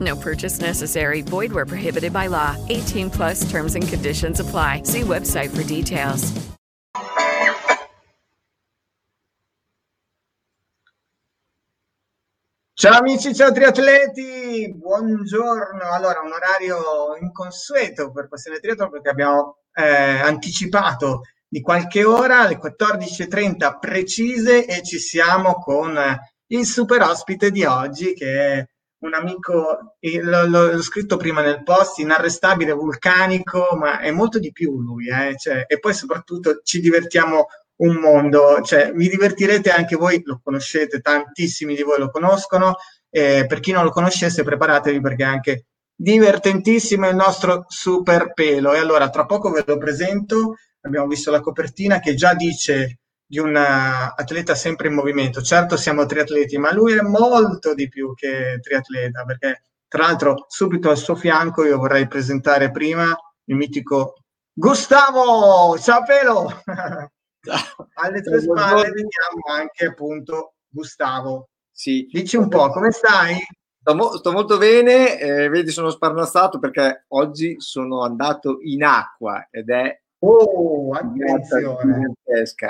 No purchase necessary. Void where prohibited by law. 18 plus terms and conditions apply. See website for details. Ciao amici, ciao triatleti, buongiorno. Allora, un orario inconsueto per Passione Triathlon perché abbiamo eh, anticipato di qualche ora, alle 14.30 precise e ci siamo con il super ospite di oggi che è un amico, l'ho, scritto prima nel post, inarrestabile, vulcanico, ma è molto di più lui, eh? cioè, e poi soprattutto ci divertiamo un mondo, cioè vi divertirete anche voi, lo conoscete, tantissimi di voi lo conoscono, eh, per chi non lo conoscesse preparatevi perché è anche divertentissimo il nostro super pelo. E allora tra poco ve lo presento, abbiamo visto la copertina che già dice di un atleta sempre in movimento. Certo siamo triatleti, ma lui è molto di più che triatleta, perché tra l'altro subito al suo fianco io vorrei presentare prima il mitico Gustavo, ciao pelo! Alle tue spalle vediamo anche appunto Gustavo. Sì. Dici un po', come stai? Sto, mo- sto molto bene, eh, vedi sono sparnassato perché oggi sono andato in acqua ed è Oh, attenzione.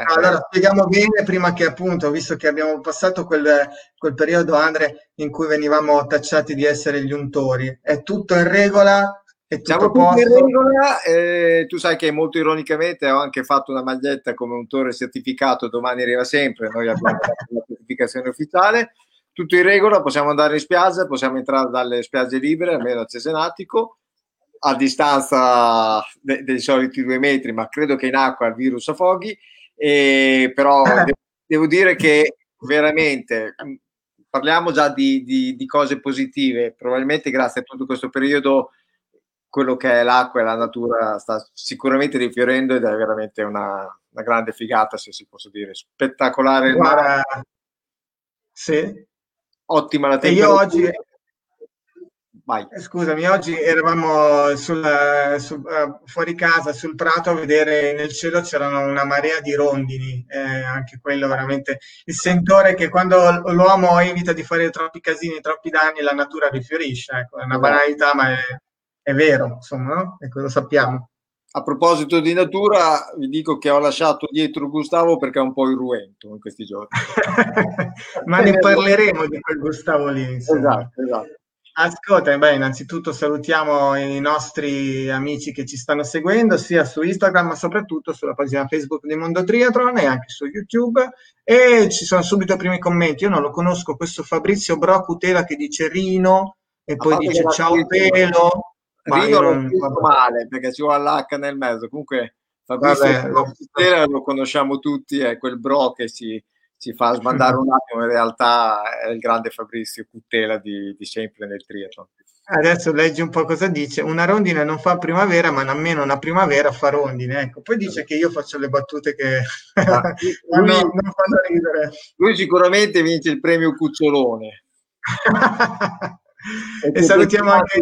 Allora, spieghiamo bene prima che appunto, visto che abbiamo passato quel, quel periodo, Andre, in cui venivamo tacciati di essere gli untori. È tutto in regola? È tutto Siamo tutti in regola, eh, tu sai che molto ironicamente ho anche fatto una maglietta come untore certificato, domani arriva sempre, noi abbiamo la certificazione ufficiale, tutto in regola, possiamo andare in spiaggia, possiamo entrare dalle spiagge libere, almeno a Cesenatico, a distanza de- dei soliti due metri, ma credo che in acqua il virus affoghi, e, però devo, devo dire che veramente parliamo già di, di, di, cose positive, probabilmente grazie a tutto questo periodo quello che è l'acqua e la natura sta sicuramente rifiorendo ed è veramente una, una grande figata, se si posso dire. Spettacolare il Guarda. Sì. Ottima la temperatura. E io oggi Vai. Eh, scusami, oggi eravamo sul, sul, uh, fuori casa sul prato a vedere nel cielo c'erano una marea di rondini, eh, anche quello veramente il sentore che quando l'uomo evita di fare troppi casini, troppi danni, la natura rifiorisce. Ecco, è una banalità, ma è, è vero, insomma, no? Ecco, lo sappiamo. A proposito di natura, vi dico che ho lasciato dietro Gustavo perché è un po' irruento in questi giorni. ma ne parleremo di quel Gustavo lì. Insomma. Esatto, esatto. Ascolta, beh, innanzitutto salutiamo i nostri amici che ci stanno seguendo sia su Instagram ma soprattutto sulla pagina Facebook di Mondo Triathlon e anche su YouTube e ci sono subito i primi commenti. Io non lo conosco questo Fabrizio Brocutela che dice Rino e poi dice ciao pelo. Rino non lo male perché ci vuole l'H nel mezzo. Comunque Fabrizio Brocutela lo conosciamo tutti, è quel bro che si ci fa sbandare un attimo, in realtà è il grande Fabrizio Cuttela di, di sempre nel triathlon. Adesso leggi un po' cosa dice. Una rondine non fa primavera, ma nemmeno una primavera fa rondine. Ecco, poi dice che io faccio le battute che ah, lui, non, non fanno ridere. Lui sicuramente vince il premio Cucciolone. e salutiamo anche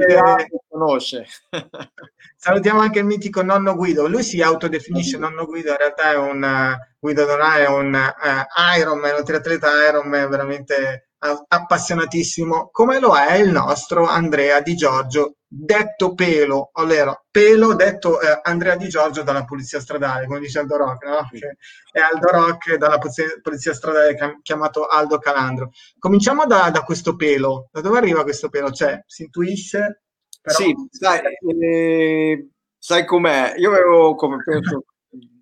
conosce. salutiamo anche il mitico nonno Guido. Lui si autodefinisce nonno Guido in realtà è un uh, Guido Donà è un uh, Ironman un triatleta Ironman veramente appassionatissimo come lo è il nostro Andrea Di Giorgio detto Pelo ovvero Pelo detto eh, Andrea Di Giorgio dalla polizia stradale come dice Aldo Rock no? che è Aldo Rock dalla polizia, polizia stradale chiamato Aldo Calandro. Cominciamo da, da, questo pelo. Da dove arriva questo pelo? cioè si intuisce? Però... sì sai, eh, sai com'è? Io avevo come penso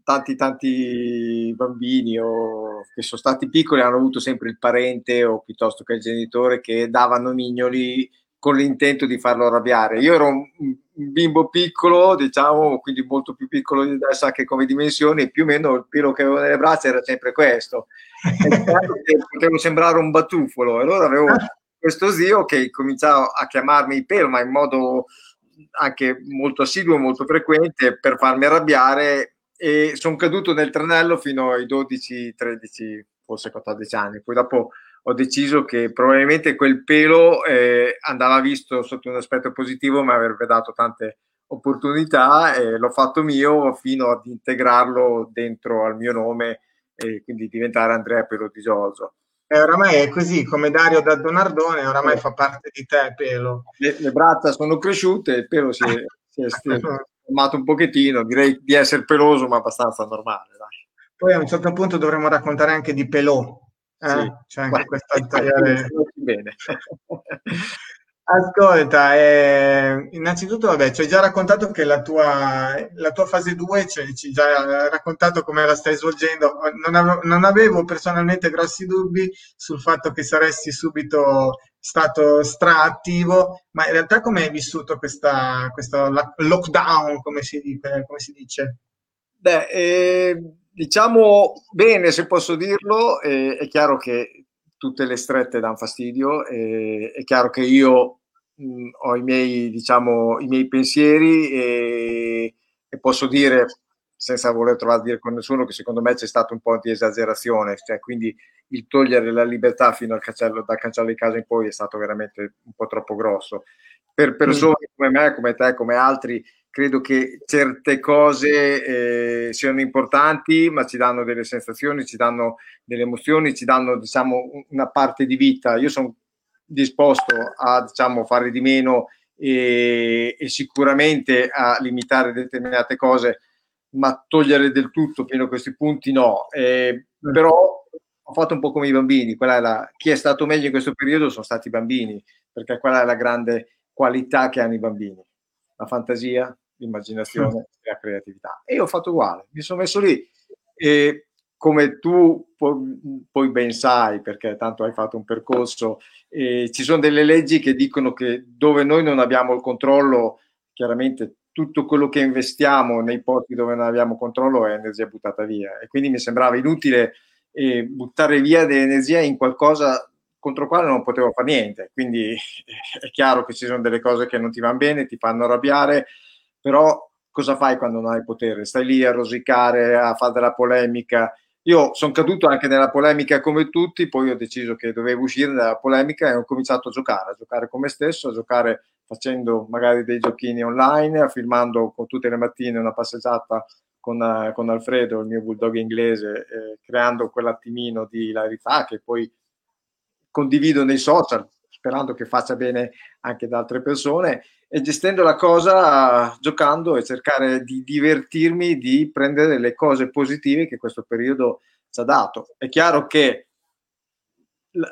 tanti tanti bambini o che sono stati piccoli hanno avuto sempre il parente o piuttosto che il genitore che davano mignoli con l'intento di farlo arrabbiare. Io ero un, bimbo piccolo, diciamo, quindi molto più piccolo di adesso anche come dimensioni, più o meno il pelo che avevo nelle braccia era sempre questo. potevo sembrare un batuffolo. E allora avevo questo zio che cominciava a chiamarmi pelo, ma in modo anche molto assiduo, molto frequente, per farmi arrabbiare e sono caduto nel tranello fino ai 12, 13, forse 14 anni. Poi dopo ho deciso che probabilmente quel pelo eh, andava visto sotto un aspetto positivo, mi avrebbe dato tante opportunità e l'ho fatto mio fino ad integrarlo dentro al mio nome e quindi diventare Andrea Pelo di Giorgio. E oramai è così, come Dario da Donardone, oramai fa parte di te, Pelo. Le, le braccia sono cresciute, il pelo si è, si è formato un pochettino, direi di essere peloso, ma abbastanza normale. Dai. Poi a un certo punto dovremmo raccontare anche di Pelò, eh? Sì. C'è anche questa tagliare... Bene. Ascolta, eh, innanzitutto, vabbè, ci hai già raccontato che la tua, la tua fase 2, cioè, ci hai già raccontato come la stai svolgendo. Non avevo, non avevo, personalmente grossi dubbi sul fatto che saresti subito stato straattivo, ma in realtà come hai vissuto questa, questo lockdown, come si, dice, come si dice? Beh, eh, diciamo bene, se posso dirlo, eh, è chiaro che tutte le strette danno fastidio, eh, è chiaro che io mh, ho i miei, diciamo, i miei pensieri e, e, posso dire, senza voler trovare a dire con nessuno, che secondo me c'è stato un po' di esagerazione, cioè quindi il togliere la libertà fino al cancello, dal cancello di casa in poi è stato veramente un po' troppo grosso. Per persone mm. come me, come te, come altri, credo che certe cose eh, siano importanti, ma ci danno delle sensazioni, ci danno delle emozioni, ci danno diciamo una parte di vita. Io sono disposto a diciamo, fare di meno e, e, sicuramente a limitare determinate cose, ma togliere del tutto fino a questi punti no. Eh, mm. però ho fatto un po' come i bambini, è la, chi è stato meglio in questo periodo sono stati i bambini, perché quella è la grande qualità che hanno i bambini, la fantasia, l'immaginazione mm. e la creatività. E io ho fatto uguale, mi sono messo lì e come tu poi ben sai, perché tanto hai fatto un percorso, eh, ci sono delle leggi che dicono che dove noi non abbiamo il controllo, chiaramente tutto quello che investiamo nei posti dove non abbiamo controllo è energia buttata via. E quindi mi sembrava inutile eh, buttare via dell'energia in qualcosa contro il quale non potevo fare niente. Quindi è chiaro che ci sono delle cose che non ti vanno bene, ti fanno arrabbiare, però cosa fai quando non hai potere? Stai lì a rosicare, a fare della polemica io sono caduto anche nella polemica come tutti, poi ho deciso che dovevo uscire dalla polemica e ho cominciato a giocare, a giocare con me stesso, a giocare facendo magari dei giochini online, filmando con tutte le mattine una passeggiata con, uh, con Alfredo, il mio bulldog inglese, eh, creando quell'attimino di hilarità che poi condivido nei social, sperando che faccia bene anche ad altre persone e gestendo la cosa giocando e cercare di divertirmi, di prendere le cose positive che questo periodo ci ha dato. È chiaro che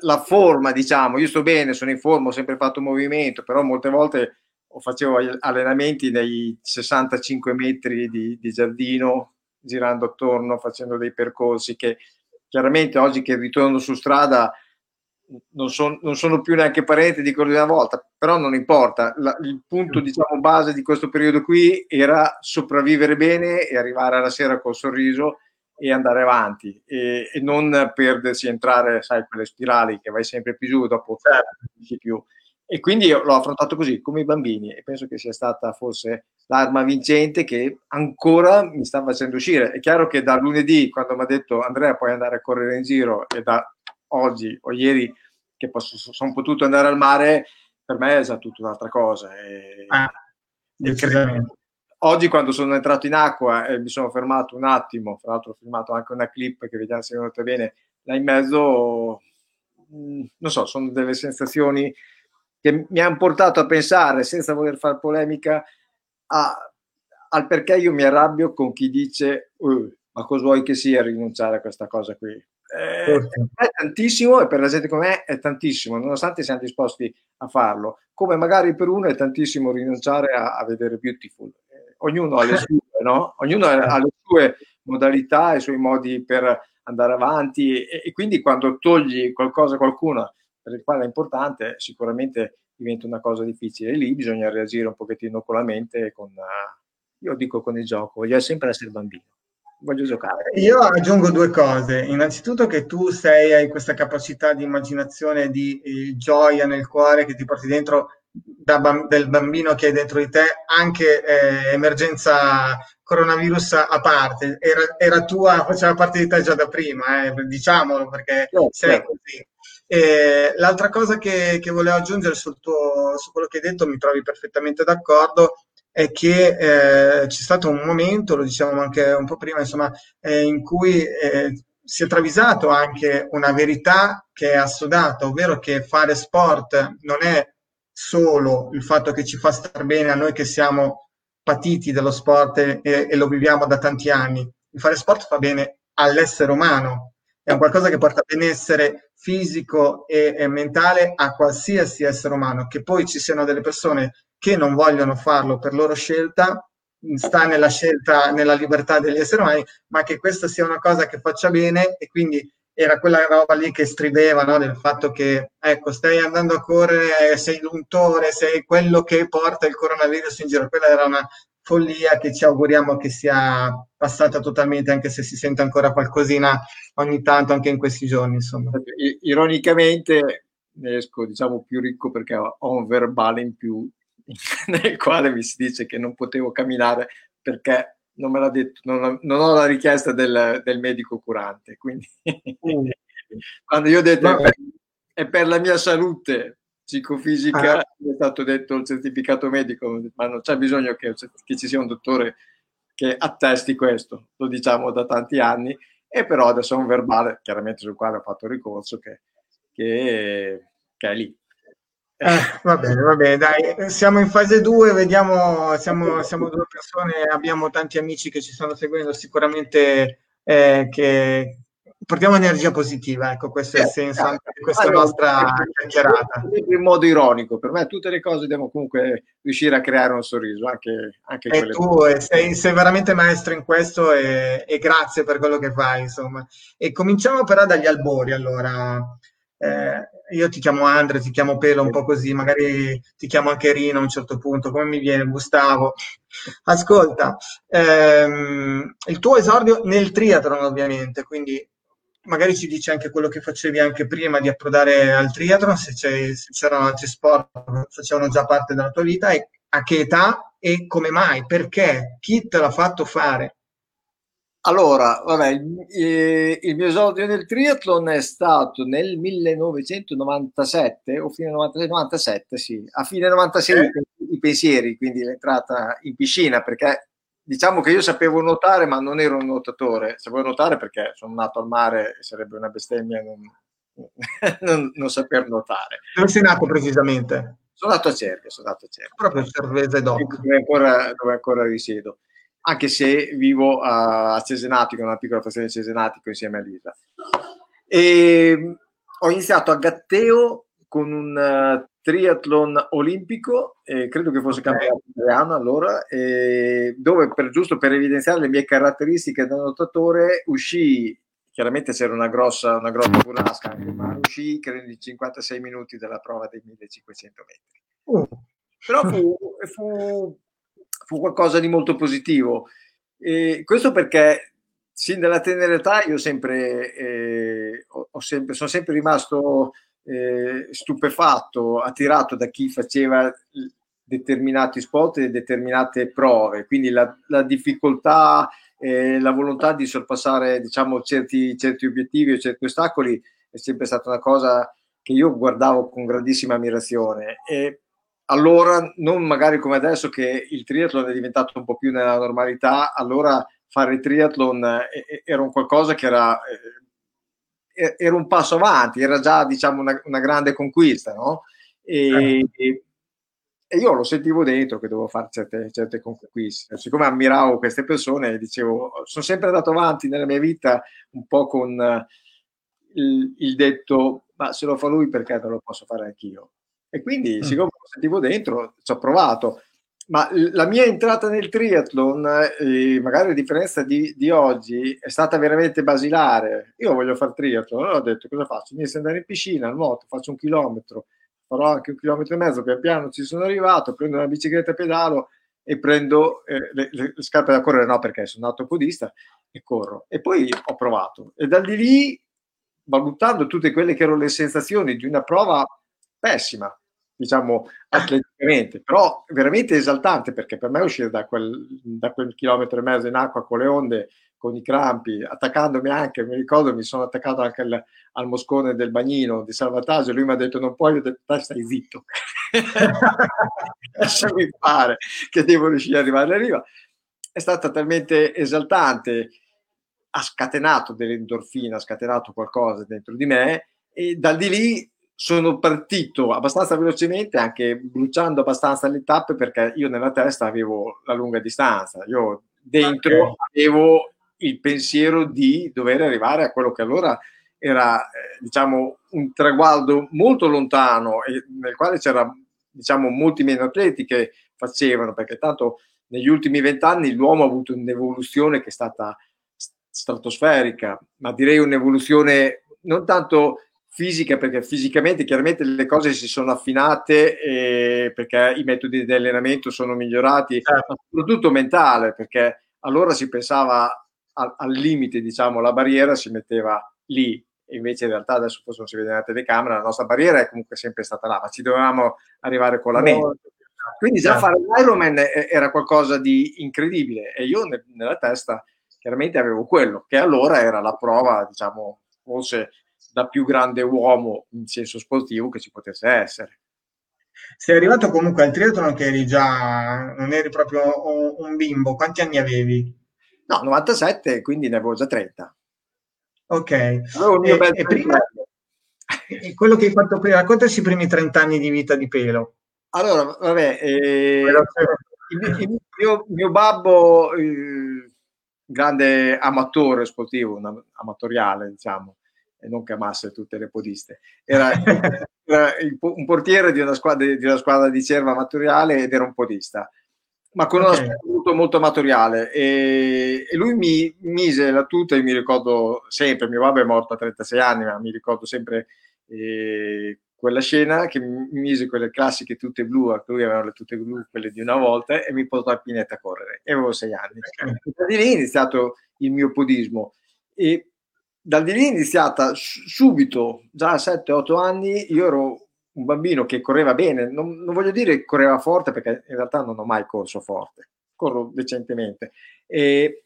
la forma, diciamo, io sto bene, sono in forma, ho sempre fatto movimento, però molte volte facevo allenamenti nei 65 metri di, di giardino, girando attorno, facendo dei percorsi che chiaramente oggi che ritorno su strada non, son, non, sono più neanche parenti di quello di una volta, però non importa. La, il punto diciamo, base di questo periodo qui era sopravvivere bene e arrivare alla sera col sorriso e andare avanti e, e non perdersi, entrare, sai, quelle spirali che vai sempre più giù dopo certo. più. E quindi l'ho affrontato così, come i bambini, e penso che sia stata forse l'arma vincente che ancora mi sta facendo uscire. È chiaro che da lunedì, quando mi ha detto Andrea puoi andare a correre in giro, e da oggi o ieri che posso, sono potuto andare al mare, per me è già tutta un'altra cosa. E, ah, oggi quando sono entrato in acqua e mi sono fermato un attimo, tra l'altro ho filmato anche una clip che vediamo se venuta bene, là in mezzo, mm, non so, sono delle sensazioni che mi hanno portato a pensare, senza voler fare polemica, a, al perché io mi arrabbio con chi dice uh, ma cosa vuoi che sia rinunciare a questa cosa qui? Eh, è tantissimo e per la gente come me è tantissimo, nonostante siamo disposti a farlo. Come magari per uno è tantissimo rinunciare a, a vedere Beautiful. Eh, ognuno ha le sue, no? Ognuno ha le sue modalità, i suoi modi per andare avanti e, e quindi quando togli qualcosa a qualcuno per il quale è importante, sicuramente diventa una cosa difficile. E lì bisogna reagire un pochettino con la mente, con, uh, io dico con il gioco, voglio sempre essere bambino voglio giocare. Io aggiungo due cose. Innanzitutto che tu sei, hai questa capacità di immaginazione, di eh, gioia nel cuore che ti porti dentro da, del bambino che hai dentro di te, anche eh, emergenza coronavirus a parte. Era, era, tua, faceva parte di te già da prima, eh, diciamolo perché no, sei certo. così. E l'altra cosa che, che volevo aggiungere sul tuo, su quello che hai detto, mi trovi perfettamente d'accordo, è che eh, c'è stato un momento, lo diciamo anche un po' prima, insomma, eh, in cui eh, si è travisato anche una verità che è assodata, ovvero che fare sport non è solo il fatto che ci fa star bene a noi che siamo patiti dello sport e, e lo viviamo da tanti anni. Il fare sport fa bene all'essere umano, è un qualcosa che porta benessere fisico e, e mentale a qualsiasi essere umano, che poi ci siano delle persone che non vogliono farlo per loro scelta, sta nella scelta, nella libertà degli esseri umani, ma che questa sia una cosa che faccia bene e quindi era quella roba lì che strideva no? del fatto che ecco stai andando a correre, sei l'untore, sei quello che porta il coronavirus in giro. Quella era una follia che ci auguriamo che sia passata totalmente, anche se si sente ancora qualcosina ogni tanto anche in questi giorni. Insomma. Ironicamente ne esco diciamo più ricco perché ho un verbale in più nel quale mi si dice che non potevo camminare perché non me l'ha detto, non, non ho la richiesta del, del medico curante. Quindi mm. quando io ho detto è per, è per, la mia salute psicofisica, ah. mi è stato detto il certificato medico, ma non c'è bisogno che, che ci sia un dottore che attesti questo, lo diciamo da tanti anni, e però adesso è un verbale, chiaramente sul quale ho fatto ricorso, che, che, che è lì. Eh, va bene, va bene, dai, siamo in fase 2, vediamo, siamo, siamo, due persone, abbiamo tanti amici che ci stanno seguendo, sicuramente eh, che portiamo energia positiva, ecco, questo è il senso anche di questa allora, nostra chiacchierata. In modo ironico, per me tutte le cose devono comunque riuscire a creare un sorriso, anche, anche e tu sei, sei, veramente maestro in questo e, e grazie per quello che fai, insomma. E cominciamo però dagli albori, allora. Eh, io ti chiamo Andre, ti chiamo Pelo un po' così, magari ti chiamo anche Rino a un certo punto, come mi viene Gustavo. Ascolta, ehm, il tuo esordio nel triathlon ovviamente, quindi magari ci dici anche quello che facevi anche prima di approdare al triathlon, se, se c'erano altri sport che facevano già parte della tua vita, e a che età e come mai, perché, chi te l'ha fatto fare? Allora, vabbè, il, eh, il, mio esordio nel triathlon è stato nel 1997 o fine 96, 97, sì, a fine 96 eh? i pensieri, quindi l'entrata in piscina, perché diciamo che io sapevo nuotare, ma non ero un nuotatore, sapevo nuotare perché sono nato al mare e sarebbe una bestemmia non, non, non saper nuotare. Dove sei nato precisamente? Sono nato a Cervia, sono nato a Cervia. Proprio Cervese Doc. Dove ancora, dove ancora risiedo anche se vivo a Cesenatico, una piccola frazione di Cesenatico insieme a Lisa. E ho iniziato a Gatteo con un uh, triathlon olimpico, eh, credo che fosse campionato italiano allora, eh, dove per, giusto per evidenziare le mie caratteristiche da nuotatore uscì, chiaramente c'era una grossa, una grossa burrasca, ma uscì credo in 56 minuti dalla prova dei 1500 metri. Uh. Però fu, fu fu qualcosa di molto positivo. E questo perché sin dalla tenera età io sempre, eh, ho sempre, sono sempre rimasto eh, stupefatto, attirato da chi faceva determinati sport e determinate prove, quindi la, la difficoltà, eh, la volontà di sorpassare diciamo, certi, certi obiettivi o certi ostacoli è sempre stata una cosa che io guardavo con grandissima ammirazione. E allora non magari come adesso che il triathlon è diventato un po' più nella normalità, allora fare triathlon eh, era un qualcosa che era, eh, era un passo avanti, era già diciamo una, una grande conquista, no? E, eh. e, io lo sentivo dentro che dovevo fare certe, certe conquiste. Siccome ammiravo queste persone, dicevo, sono sempre andato avanti nella mia vita un po' con il, il detto, ma se lo fa lui perché non lo posso fare anch'io? E quindi, mm. siccome lo sentivo dentro, ci ho provato. Ma la mia entrata nel triathlon, eh, magari a differenza di, di, oggi, è stata veramente basilare. Io voglio fare triathlon, allora ho detto cosa faccio? Inizio ad andare in piscina, nuoto, faccio un chilometro, farò anche un chilometro e mezzo, pian piano ci sono arrivato, prendo una bicicletta a pedalo e prendo eh, le, le, scarpe da correre, no perché sono nato podista e corro. E poi ho provato. E da di lì, valutando tutte quelle che erano le sensazioni di una prova pessima, diciamo atleticamente, però veramente esaltante perché per me uscire da quel, da quel chilometro e mezzo in acqua con le onde, con i crampi, attaccandomi anche, mi ricordo mi sono attaccato anche al, al moscone del bagnino di salvataggio, lui mi ha detto non puoi, io ho detto stai zitto, lasciami fare che devo riuscire ad arrivare a riva. È stata talmente esaltante, ha scatenato dell'endorfina, ha scatenato qualcosa dentro di me e da di lì sono partito abbastanza velocemente, anche bruciando abbastanza le tappe, perché io nella testa avevo la lunga distanza. Io dentro avevo il pensiero di dover arrivare a quello che allora era, eh, diciamo, un traguardo molto lontano e nel quale c'era, diciamo, molti meno atleti che facevano, perché tanto negli ultimi vent'anni l'uomo ha avuto un'evoluzione che è stata stratosferica, ma direi un'evoluzione non tanto fisica, perché fisicamente chiaramente le cose si sono affinate eh, perché i metodi di allenamento sono migliorati, certo. ma soprattutto mentale, perché allora si pensava al, al, limite, diciamo, la barriera si metteva lì, e invece in realtà adesso forse non si vede nella telecamera, la nostra barriera è comunque sempre stata là, ma ci dovevamo arrivare con la mente. Quindi già fare l'Ironman era qualcosa di incredibile e io nella testa chiaramente avevo quello, che allora era la prova, diciamo, forse da più grande uomo in senso sportivo che ci potesse essere. Sei arrivato comunque al triathlon che eri già, non eri proprio un, bimbo, quanti anni avevi? No, 97, quindi ne avevo già 30. Ok. Avevo e, e, prima, e quello che hai fatto prima, raccontaci i primi 30 anni di vita di pelo. Allora, vabbè, eh, il, il, mio, mio, babbo, eh, grande amatore sportivo, amatoriale, diciamo, e non che amasse tutte le podiste. Era, era un portiere di una, squadra, di una squadra di Cerva amatoriale ed era un podista, ma con okay. un aspetto molto, molto amatoriale. E, e, lui mi mise la tuta e mi ricordo sempre, mio babbo è morto a 36 anni, ma mi ricordo sempre eh, quella scena che mi mise quelle classiche tutte blu, a cui avevano le tute blu, quelle di una volta, e mi portò a Pinetta a correre. E avevo sei anni. Okay. Da lì è iniziato il mio podismo. E da lì è iniziata subito, già a 7-8 anni, io ero un bambino che correva bene, non, non, voglio dire che correva forte perché in realtà non ho mai corso forte, corro decentemente, e,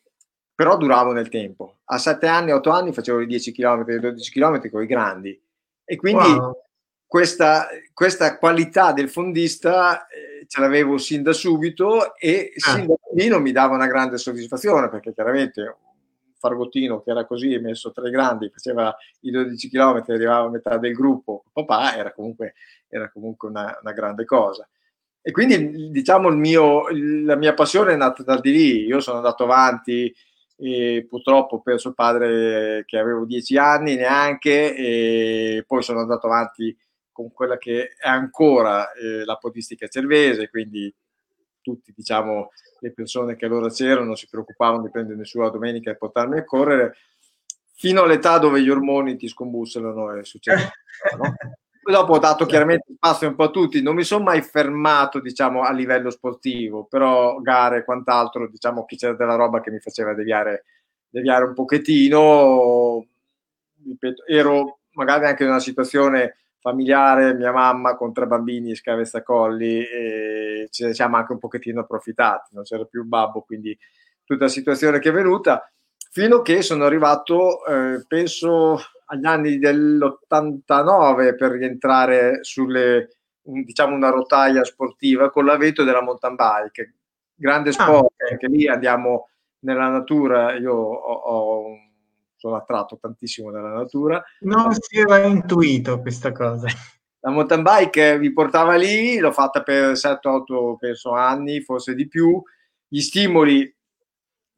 però duravo nel tempo. A 7 anni, 8 anni facevo i 10 km, i 12 km con i grandi e quindi wow. questa, questa, qualità del fondista eh, ce l'avevo sin da subito e ah. sin da bambino mi dava una grande soddisfazione perché chiaramente Fargottino che era così messo tra i grandi, faceva i 12 km, arrivava a metà del gruppo, papà era comunque, era comunque una, una grande cosa. E quindi diciamo mio, la mia passione è nata da di lì, io sono andato avanti e purtroppo ho perso il padre che avevo 10 anni neanche e poi sono andato avanti con quella che è ancora eh, la podistica cervese, quindi tutti diciamo le persone che allora c'erano si preoccupavano di prendere su la domenica e portarmi a correre, fino all'età dove gli ormoni ti scombussolano e succede. no? Poi dopo ho dato chiaramente spazio un po' a tutti, non mi sono mai fermato diciamo, a livello sportivo, però gare e quant'altro, diciamo che c'era della roba che mi faceva deviare, deviare un pochettino, ripeto, ero magari anche in una situazione familiare, mia mamma con tre bambini scavezzacolli e ne siamo anche un pochettino approfittati, non c'era più il babbo, quindi tutta la situazione che è venuta, fino a che sono arrivato, eh, penso, agli anni dell'89 per rientrare sulle, diciamo, una rotaia sportiva con l'aveto della mountain bike. Grande ah, sport, ah, anche lì andiamo nella natura, io ho, ho un sono attratto tantissimo dalla natura. Non si era intuito questa cosa. La mountain bike mi portava lì, l'ho fatta per 7-8 penso anni, forse di più. Gli stimoli,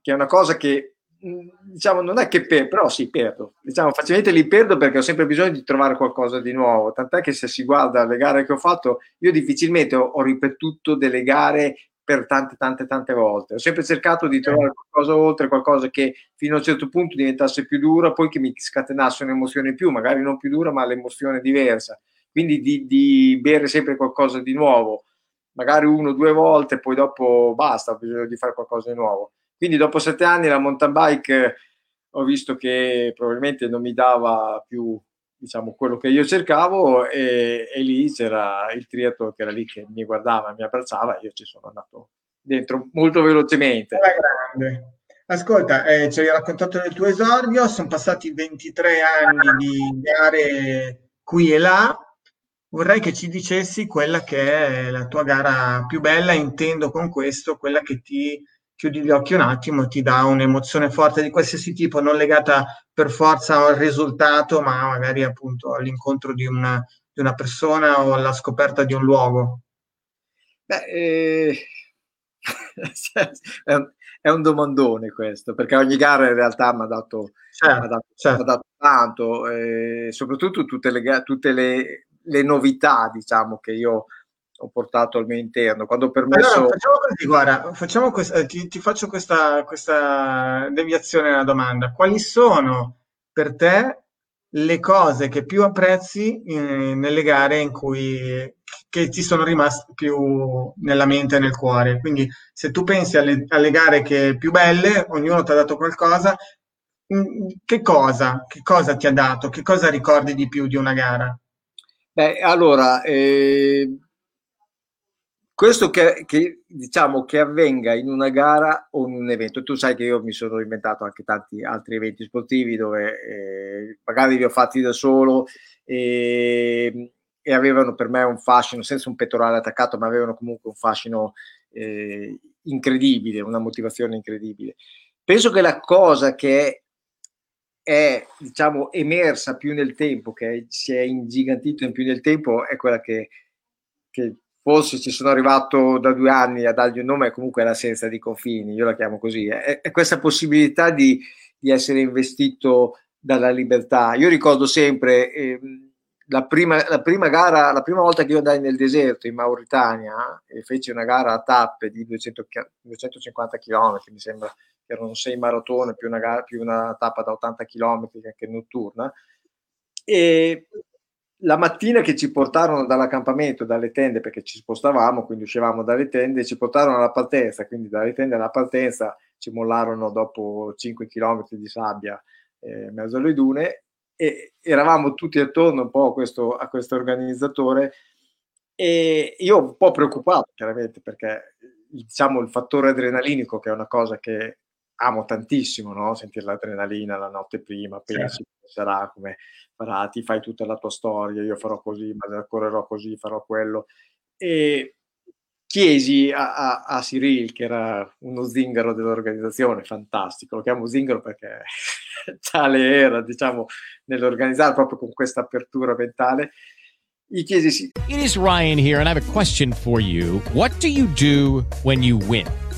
che è una cosa che mm, diciamo non è che perdo, però sì, perdo. Diciamo facilmente li perdo perché ho sempre bisogno di trovare qualcosa di nuovo. Tant'è che se si guarda le gare che ho fatto, io difficilmente ho, ho ripetuto delle gare per tante, tante, tante volte. Ho sempre cercato di trovare qualcosa oltre, qualcosa che fino a un certo punto diventasse più dura, poi che mi scatenasse un'emozione in più, magari non più dura, ma l'emozione diversa. Quindi di, di bere sempre qualcosa di nuovo, magari uno o due volte, poi dopo basta, ho bisogno di fare qualcosa di nuovo. Quindi dopo sette anni la mountain bike ho visto che probabilmente non mi dava più diciamo quello che io cercavo e, e lì c'era il triathlon che era lì che mi guardava, mi abbracciava e io ci sono andato dentro molto velocemente. Ascolta, eh, ci hai raccontato del tuo esordio, sono passati 23 anni di gare qui e là. Vorrei che ci dicessi quella che è la tua gara più bella, intendo con questo quella che ti chiudi gli occhi un attimo, ti dà un'emozione forte di qualsiasi tipo, non legata per forza al risultato, ma magari appunto all'incontro di una, di una persona o alla scoperta di un luogo? Beh, eh... è, un, è, un, domandone questo, perché ogni gara in realtà mi ha dato, certo, dato, certo. dato, tanto, eh, soprattutto tutte, le, tutte le, le novità, diciamo, che io ho portato al mio interno. Quando ho permesso... Allora, facciamo così, guarda, facciamo questa, eh, ti, ti, faccio questa, questa deviazione alla domanda. Quali sono per te le cose che più apprezzi eh, nelle gare in cui che ti sono rimaste più nella mente e nel cuore? Quindi se tu pensi alle, alle gare che più belle, ognuno ti ha dato qualcosa, mm, che cosa, che cosa ti ha dato? Che cosa ricordi di più di una gara? Beh, allora, eh, questo che, che, diciamo che avvenga in una gara o in un evento, tu sai che io mi sono inventato anche tanti altri eventi sportivi dove eh, magari li ho fatti da solo e, e, avevano per me un fascino, senza un pettorale attaccato, ma avevano comunque un fascino eh, incredibile, una motivazione incredibile. Penso che la cosa che è, diciamo, emersa più nel tempo, che si è ingigantito in più nel tempo, è quella che, che forse ci sono arrivato da due anni a dargli un nome, comunque è l'assenza di confini, io la chiamo così, è, è questa possibilità di, di, essere investito dalla libertà. Io ricordo sempre eh, la, prima, la, prima, gara, la prima volta che io andai nel deserto in Mauritania e feci una gara a tappe di 200, 250 km, mi sembra che erano sei maratone più una, gara, più una tappa da 80 km anche notturna. E la mattina che ci portarono dall'accampamento, dalle tende, perché ci spostavamo, quindi uscivamo dalle tende, ci portarono alla partenza, quindi dalle tende alla partenza ci mollarono dopo 5 km di sabbia eh, in mezzo alle dune e eravamo tutti attorno un po' a questo, a questo organizzatore e io un po' preoccupato chiaramente perché diciamo il fattore adrenalinico che è una cosa che amo tantissimo, no? sentire l'adrenalina la notte prima, pensi certo. sarà come farà, ti fai tutta la tua storia, io farò così, ma correrò così, farò quello. E chiesi a, a, a Cyril, che era uno zingaro dell'organizzazione, fantastico, lo chiamo zingaro perché tale era, diciamo, nell'organizzare proprio con questa apertura mentale. Gli chiesi... It is Ryan here and I have a question for you. What do you do when you win?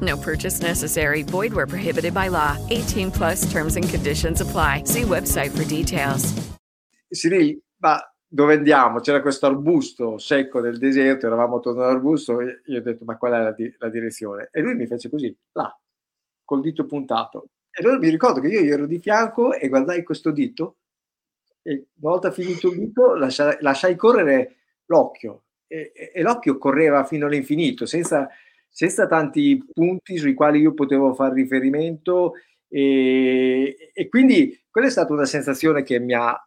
No purchase necessary. Void where prohibited by law. 18 plus terms and conditions apply. See website for details. Siri, ma dove andiamo? C'era questo arbusto secco del deserto, eravamo attorno all'arbusto io ho detto ma qual è la, di- la, direzione? E lui mi fece così, là, col dito puntato. E allora mi ricordo che io ero di fianco e guardai questo dito e una volta finito il dito lasciai, lasciai correre l'occhio e, e, e, l'occhio correva fino all'infinito senza, senza tanti punti sui quali io potevo fare riferimento e, e quindi quella è stata una sensazione che mi ha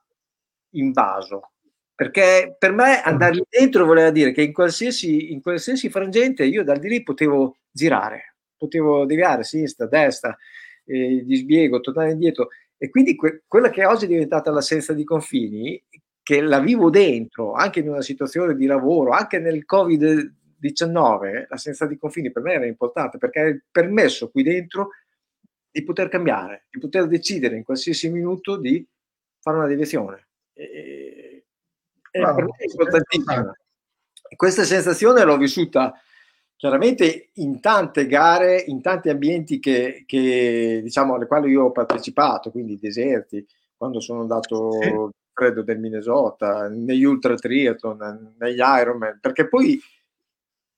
invaso perché per me andare lì dentro voleva dire che in qualsiasi, in qualsiasi frangente io dal di lì potevo girare, potevo deviare sinistra, destra, eh, di sbiego, tornare indietro. E quindi que- quella che oggi è diventata l'assenza di confini, che la vivo dentro, anche in una situazione di lavoro, anche nel Covid-19, l'assenza di confini per me era importante perché è permesso qui dentro di poter cambiare, di poter decidere in qualsiasi minuto di fare una deviazione. E, e per me è importantissima. Questa sensazione l'ho vissuta chiaramente in tante gare, in tanti ambienti che, che, diciamo, alle quali io ho partecipato, quindi deserti, quando sono andato sì. freddo del Minnesota, negli ultra triathlon, negli Ironman, perché poi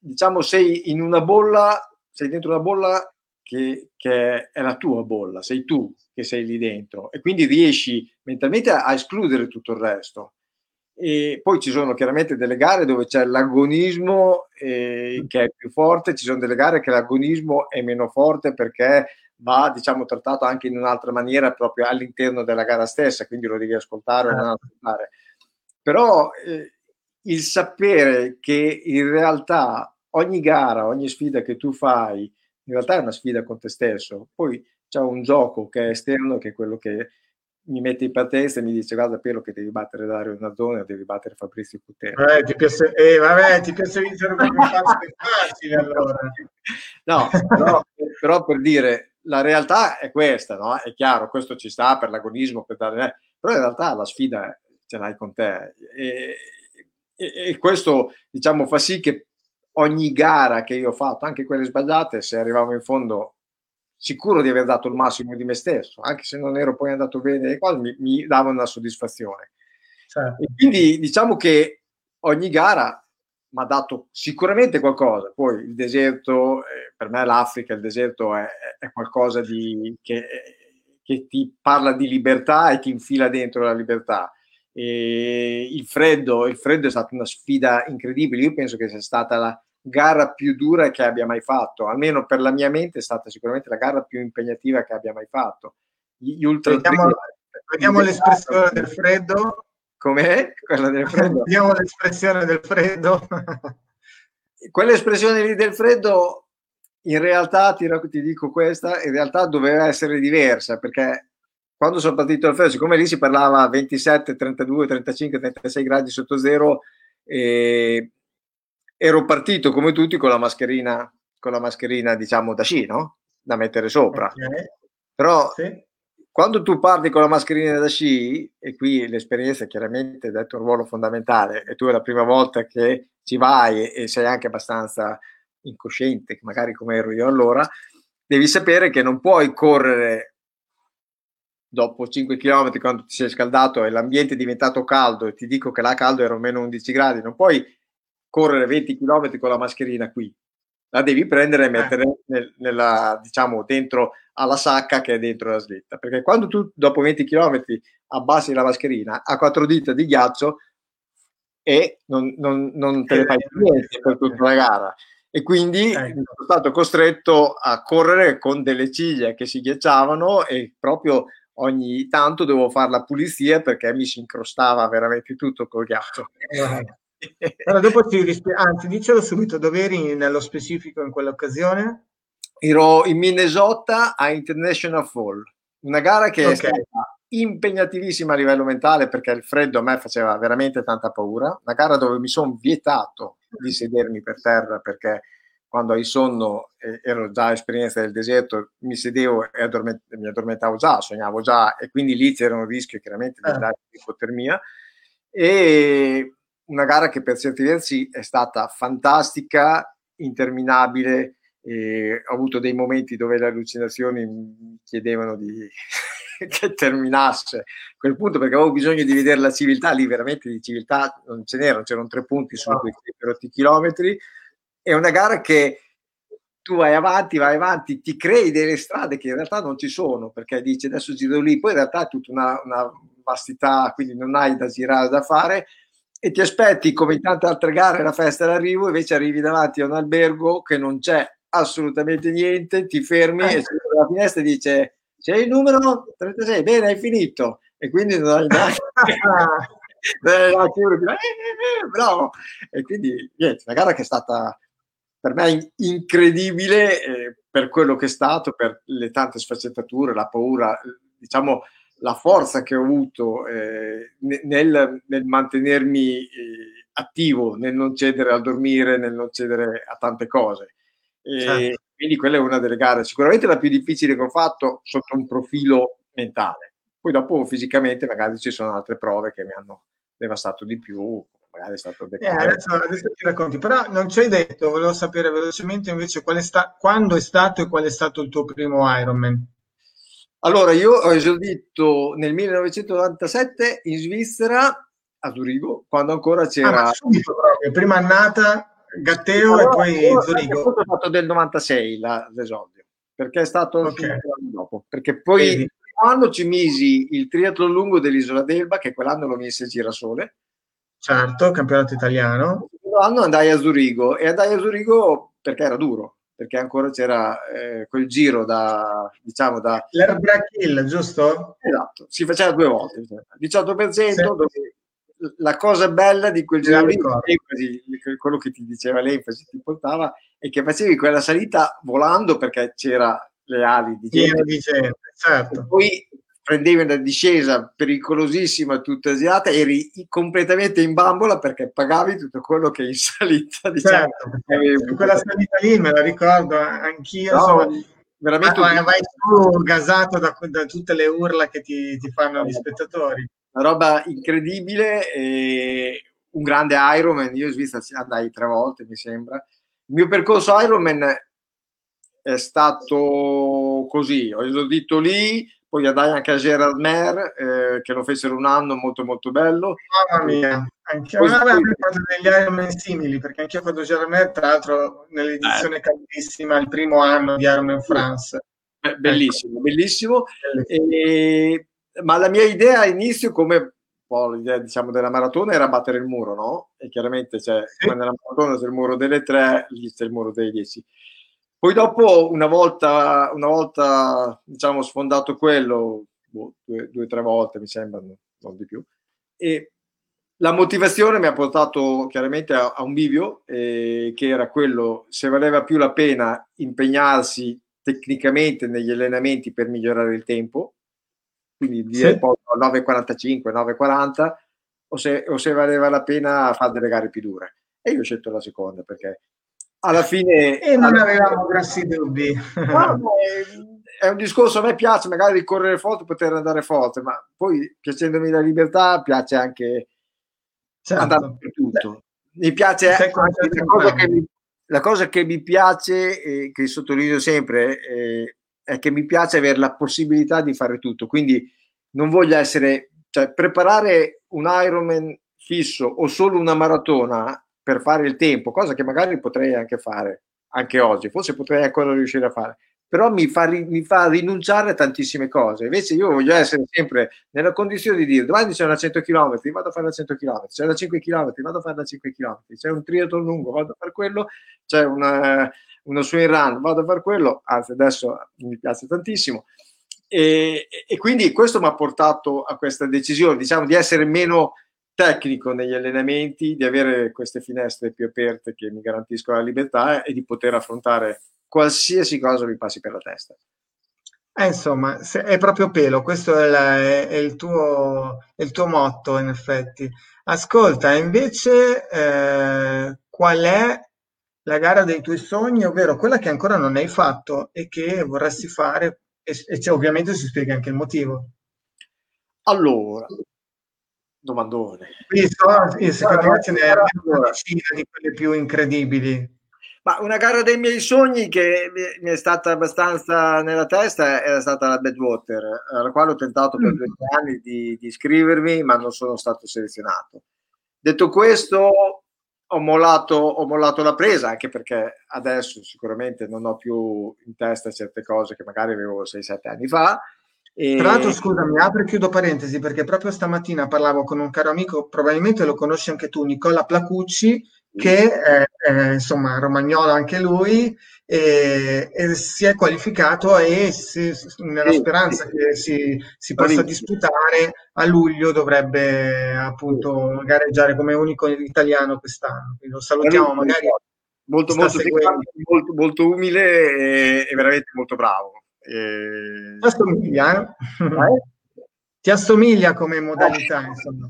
diciamo sei in una bolla, sei dentro una bolla che, che, è la tua bolla, sei tu che sei lì dentro e quindi riesci mentalmente a, a escludere tutto il resto. E poi ci sono chiaramente delle gare dove c'è l'agonismo eh, che è più forte, ci sono delle gare che l'agonismo è meno forte perché va diciamo trattato anche in un'altra maniera proprio all'interno della gara stessa, quindi lo devi ascoltare o non certo. ascoltare. Però eh, il sapere che in realtà ogni gara, ogni sfida che tu fai, in realtà è una sfida con te stesso. Poi c'è un gioco che è esterno, che è quello che mi mette in partenza e mi dice guarda Piero che devi battere Dario Nardone o devi battere Fabrizio Cutero. Eh, ti piace, eh, vabbè, ti piace vincere come facile allora. No, però, però, per dire, la realtà è questa, no? È chiaro, questo ci sta per l'agonismo, per dare... però in realtà la sfida ce l'hai con te. E, e, e questo, diciamo, fa sì che ogni gara che io ho fatto, anche quelle sbagliate, se arrivavo in fondo sicuro di aver dato il massimo di me stesso, anche se non ero poi andato bene, mi, mi davano una soddisfazione. Certo. E quindi diciamo che ogni gara mi ha dato sicuramente qualcosa. Poi il deserto, eh, per me l'Africa, il deserto è, è qualcosa di, che, che, ti parla di libertà e ti infila dentro la libertà. E il freddo, il freddo è stata una sfida incredibile. Io penso che sia stata la, gara più dura che abbia mai fatto, almeno per la mia mente è stata sicuramente la gara più impegnativa che abbia mai fatto. Gli ultra vediamo, vediamo l'espressione del freddo. Com'è? Quella del freddo. Vediamo l'espressione del freddo. Quell'espressione lì del freddo, in realtà, ti, ti dico questa, in realtà doveva essere diversa, perché quando sono partito al freddo, siccome lì si parlava 27, 32, 35, 36 gradi sotto zero, e ero partito come tutti con la mascherina, con la mascherina diciamo da sci, no? Da mettere sopra. Okay. Però sì. quando tu parti con la mascherina da sci, e qui l'esperienza chiaramente ha detto un ruolo fondamentale, e tu è la prima volta che ci vai e, e sei anche abbastanza incosciente, magari come ero io allora, devi sapere che non puoi correre dopo 5 km quando ti sei scaldato e l'ambiente è diventato caldo e ti dico che là caldo era meno 11 gradi, non puoi correre 20 km con la mascherina qui, la devi prendere e eh. mettere nel, nella, diciamo, dentro alla sacca che è dentro la slitta. Perché quando tu dopo 20 km abbassi la mascherina a quattro dita di ghiaccio e non, non, non te ne fai più niente per tutta la gara. E quindi ecco. sono stato costretto a correre con delle ciglia che si ghiacciavano e proprio ogni tanto dovevo fare la pulizia perché mi si incrostava veramente tutto col ghiaccio. Eh. Allora, dopo ti rispe- anzi, dicelo subito, dove eri nello specifico in quell'occasione? Ero in Minnesota a International Fall, una gara che okay. è stata impegnativissima a livello mentale perché il freddo a me faceva veramente tanta paura, una gara dove mi sono vietato di sedermi per terra perché quando hai sonno eh, ero già esperienza del deserto, mi sedevo e addorment- mi addormentavo già, sognavo già e quindi lì c'era un rischio chiaramente di eh. ipotermia e una gara che per certi versi è stata fantastica, interminabile. Ho avuto dei momenti dove le allucinazioni mi chiedevano di che terminasse a quel punto perché avevo bisogno di vedere la civiltà lì veramente di civiltà non ce n'erano c'erano tre punti su quei 8 chilometri è una gara che tu vai avanti, vai avanti, ti crei delle strade che in realtà non ci sono perché dici adesso giro lì, poi in realtà è tutta una, una vastità, quindi non hai da girare da fare e ti aspetti come in tante altre gare la festa d'arrivo, invece arrivi davanti a un albergo che non c'è assolutamente niente, ti fermi e la finestra dice c'è il numero 36, bene hai finito e quindi non hai Eh, dirà, "Eh, eh, eh, bravo. E quindi, niente, una gara che è stata per me in- incredibile eh, per quello che è stato, per le tante sfaccettature, la paura, diciamo, la forza che ho avuto eh, ne- nel, nel mantenermi eh, attivo, nel non cedere al dormire, nel non cedere a tante cose. E Certo. Quindi quella è una delle gare, sicuramente la più difficile che ho fatto sotto un profilo mentale. Poi dopo fisicamente magari ci sono altre prove che mi hanno devastato di più, magari è stato Eh, adesso, adesso ti racconti, però non ci hai detto, volevo sapere velocemente invece qual è sta- quando è stato e qual è stato il tuo primo Ironman. Allora, io ho esordito nel 1997 in Svizzera, a Zurigo, quando ancora Ah, c'era... ma subito prima annata, Gatteo e poi Io- Zurigo. Ho fatto del 96 la- l'esordio, perché è stato Ok. subito l'anno dopo. Perché poi Vedi. il primo anno ci misi il triathlon lungo dell'isola d'Elba, che quell'anno lo mise Girasole. Certo, campionato italiano. Il secondo anno andai a Zurigo e andai a Zurigo perché era duro, perché ancora c'era eh, quel giro da, diciamo, da... L'Airbreak Hill, giusto? Esatto, si faceva due volte, 18%, Sì. dove la cosa bella di quel giro lì, quello che ti diceva l'enfasi, ti portava, è che facevi quella salita volando perché c'era le ali di gente, di gente, e certo. poi prendevi una discesa pericolosissima tutta asiata, eri completamente in bambola perché pagavi tutto quello che in salita diciamo, Certo, quella salita lì me la ricordo anch'io, No, insomma, veramente vai, un- vai su gasato da, da tutte le urla che ti, ti fanno gli spettatori. una roba incredibile e un grande Ironman. Io in Svizzera andai tre volte, mi sembra. Il mio percorso Ironman è stato così: ho esordito lì, poi andai anche a Gerard Mer, eh, che lo fecero un anno molto molto bello. Mamma mia, anche avevo fatto degli Ironman simili, perché anch'io ho fatto Germain, tra l'altro nell'edizione Eh. caldissima, il primo anno di Ironman France. Eh, bellissimo, bellissimo. Bellissimo. E- ma la mia idea all'inizio, come po' l'idea diciamo, della maratona, era battere il muro, no? E chiaramente c'è, Sì. nella maratona c'è il muro delle tre, lì c'è il muro dei dieci. Poi dopo, una volta, una volta diciamo, sfondato quello, boh, due o tre volte mi sembra, no- non di più, e la motivazione mi ha portato chiaramente a, a un bivio, eh, che era quello, se valeva più la pena impegnarsi tecnicamente negli allenamenti per migliorare il tempo, quindi dire Sì. poi 9,45, 9,40, o se, o se valeva la pena fare delle gare più dure. E io ho scelto la seconda perché alla fine... E non alla- avevamo grossi dubbi. No, è- un discorso, a me piace magari di correre forte, poter andare forte, ma poi piacendomi la libertà piace anche Certo. andare dappertutto. Mi piace anche la cosa, mi, la cosa che mi piace, e che sottolineo sempre, eh, è che mi piace avere la possibilità di fare tutto. Quindi non voglio essere, cioè preparare un Ironman fisso o solo una maratona per fare il tempo, cosa che magari potrei anche fare anche oggi, forse potrei ancora riuscire a fare, però mi fa, mi fa rinunciare a tantissime cose. Invece io voglio essere sempre nella condizione di dire domani c'è una 100 km, vado a fare la 100 km, c'è una 5 km, vado a fare la 5 km, c'è un triathlon lungo, vado a fare quello, c'è una, uno swing run, vado a fare quello, anzi adesso mi piace tantissimo. E, e quindi questo mi ha portato a questa decisione, diciamo, di essere meno tecnico negli allenamenti, di avere queste finestre più aperte che mi garantiscono la libertà e di poter affrontare qualsiasi cosa mi passi per la testa. Eh, insomma, è proprio pelo, questo è, la- è- il tuo, è il tuo motto, in effetti. Ascolta, invece, eh, qual è la gara dei tuoi sogni, ovvero quella che ancora non hai fatto e che vorresti fare? E, e ovviamente si spiega anche il motivo. Allora, domandone. Quindi, so- io, secondo me ce n'è una decina di quelle più incredibili. Ma una gara dei miei sogni che mi- mi è stata abbastanza nella testa era stata la Badwater, alla quale ho tentato per Mm. due anni di, di iscrivermi, ma non sono stato selezionato. Detto questo, ho mollato, ho mollato la presa, anche perché adesso sicuramente non ho più in testa certe cose che magari avevo 6-7 anni fa. E... Tra l'altro, scusami, apro e chiudo parentesi perché proprio stamattina parlavo con un caro amico, probabilmente lo conosci anche tu, Nicola Placucci, che è, è insomma romagnolo anche lui e, e si è qualificato e se, nella speranza che si, si possa disputare a luglio dovrebbe appunto gareggiare come unico italiano quest'anno. Quindi lo salutiamo magari. Molto, molto, molto, molto, umile e, e veramente molto bravo. E... Ti assomiglia, eh? eh? Ti assomiglia come modalità, insomma.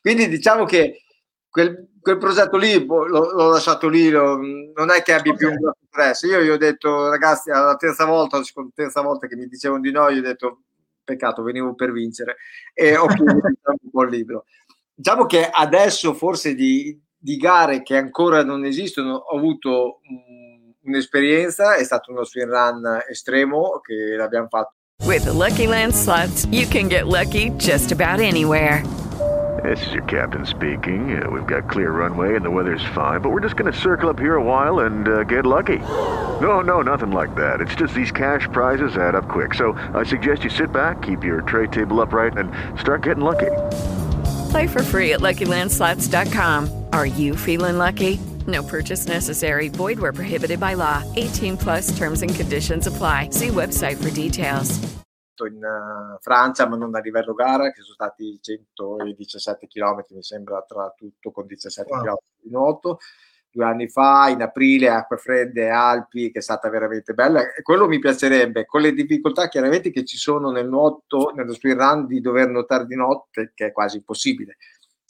Quindi diciamo che quel, quel progetto lì boh, l'ho, l'ho, lasciato lì, lo, non è che abbia più un grosso stress. Io gli ho detto, ragazzi, alla terza volta, la terza volta che mi dicevano di no, gli ho detto, peccato, venivo per vincere e ho chiuso un po' il libro. Diciamo che adesso forse di, di gare che ancora non esistono ho avuto um, un'esperienza, è stato uno swing run estremo che l'abbiamo fatto. With the Lucky Land slots, you can get lucky just about anywhere. This is your captain speaking. Uh, we've got clear runway and the weather's fine, but we're just going to circle up here a while and uh, get lucky. No, no, nothing like that. It's just these cash prizes add up quick. So I suggest you sit back, keep your tray table upright, and start getting lucky. Play for free at LuckyLandSlots.com. Are you feeling lucky? No purchase necessary. Void where prohibited by law. 18 plus terms and conditions apply. See website for details. in uh, Francia, ma non a livello gara, che sono stati 117 km, mi sembra, tra tutto con 17 wow. km di nuoto. Due anni fa, in aprile, acque fredde, Alpi, che è stata veramente bella. E quello mi piacerebbe, con le difficoltà chiaramente che ci sono nel nuoto, nello speedrun, di dover nuotare di notte, che è quasi impossibile.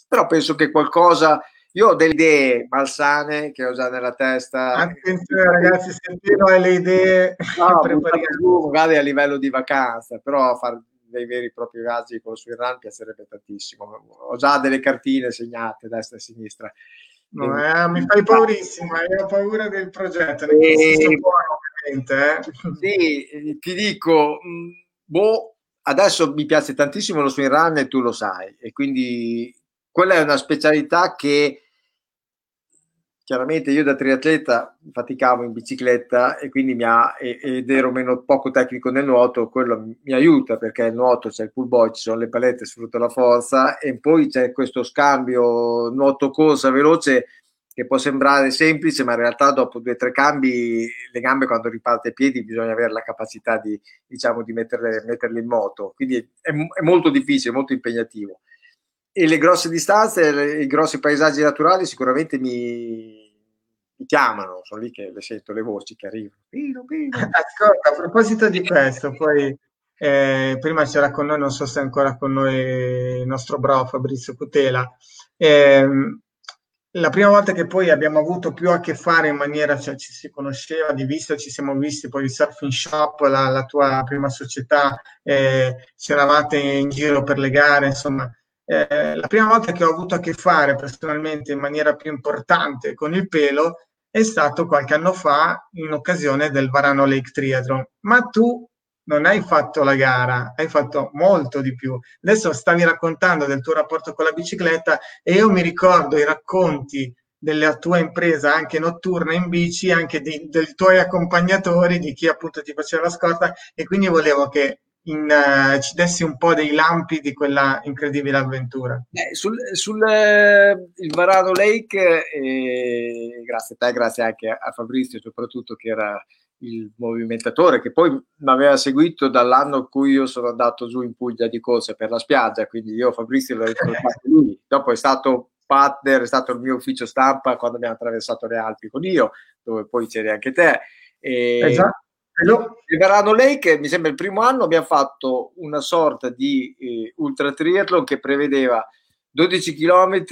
Però penso che qualcosa io ho delle idee malsane che ho già nella testa. Attenzione ragazzi, se Piero hai le idee, no, giù, magari a livello di vacanza, però fare dei veri e propri viaggi con sui run piacerebbe tantissimo. Ho già delle cartine segnate destra e sinistra. No, eh, mi fai paurissimo, io ho paura del progetto. E... Buono, eh. Sì, ti dico, mm, boh, adesso mi piace tantissimo lo swing run e tu lo sai, e quindi quella è una specialità che chiaramente io da triatleta faticavo in bicicletta e quindi mi ha, ed ero meno poco tecnico nel nuoto, quello mi aiuta perché il nuoto c'è il pull boy, ci sono le palette, sfrutto la forza e poi c'è questo scambio nuoto-corsa veloce che può sembrare semplice, ma in realtà dopo due o tre cambi le gambe quando riparte i piedi bisogna avere la capacità di, diciamo, di metterle, metterle in moto, quindi è, è molto difficile, molto impegnativo e le grosse distanze, le, i grossi paesaggi naturali sicuramente mi, mi, chiamano, sono lì che le sento le voci che arrivano. Pino, Pino. Ascolta, a proposito di questo, poi eh, prima c'era con noi, non so se è ancora con noi il nostro bravo Fabrizio Cutela. Eh, la prima volta che poi abbiamo avuto più a che fare in maniera, cioè ci si conosceva di vista, ci siamo visti poi il Surfing Shop, la, la tua prima società, eh, c'eravate in giro per le gare, insomma, eh, la prima volta che ho avuto a che fare personalmente in maniera più importante con il pelo è stato qualche anno fa in occasione del Varano Lake Triathlon. Ma tu non hai fatto la gara, hai fatto molto di più. Adesso stavi raccontando del tuo rapporto con la bicicletta e io mi ricordo i racconti della tua impresa anche notturna in bici, anche di, dei tuoi accompagnatori, di chi appunto ti faceva la scorta e quindi volevo che in, uh, ci dessi un po' dei lampi di quella incredibile avventura. Eh, sul, sul eh, il Varano Lake, eh, grazie a te, grazie anche a, a Fabrizio soprattutto che era il movimentatore che poi mi aveva seguito dall'anno in cui io sono andato giù in Puglia di corsa per la spiaggia, quindi io Fabrizio l'ho ricordato lui, dopo è stato partner, è stato il mio ufficio stampa quando abbiamo attraversato le Alpi con io, dove poi c'eri anche te. E, esatto Verano Lake, mi sembra il primo anno, abbiamo fatto una sorta di eh, ultra triathlon che prevedeva 12 km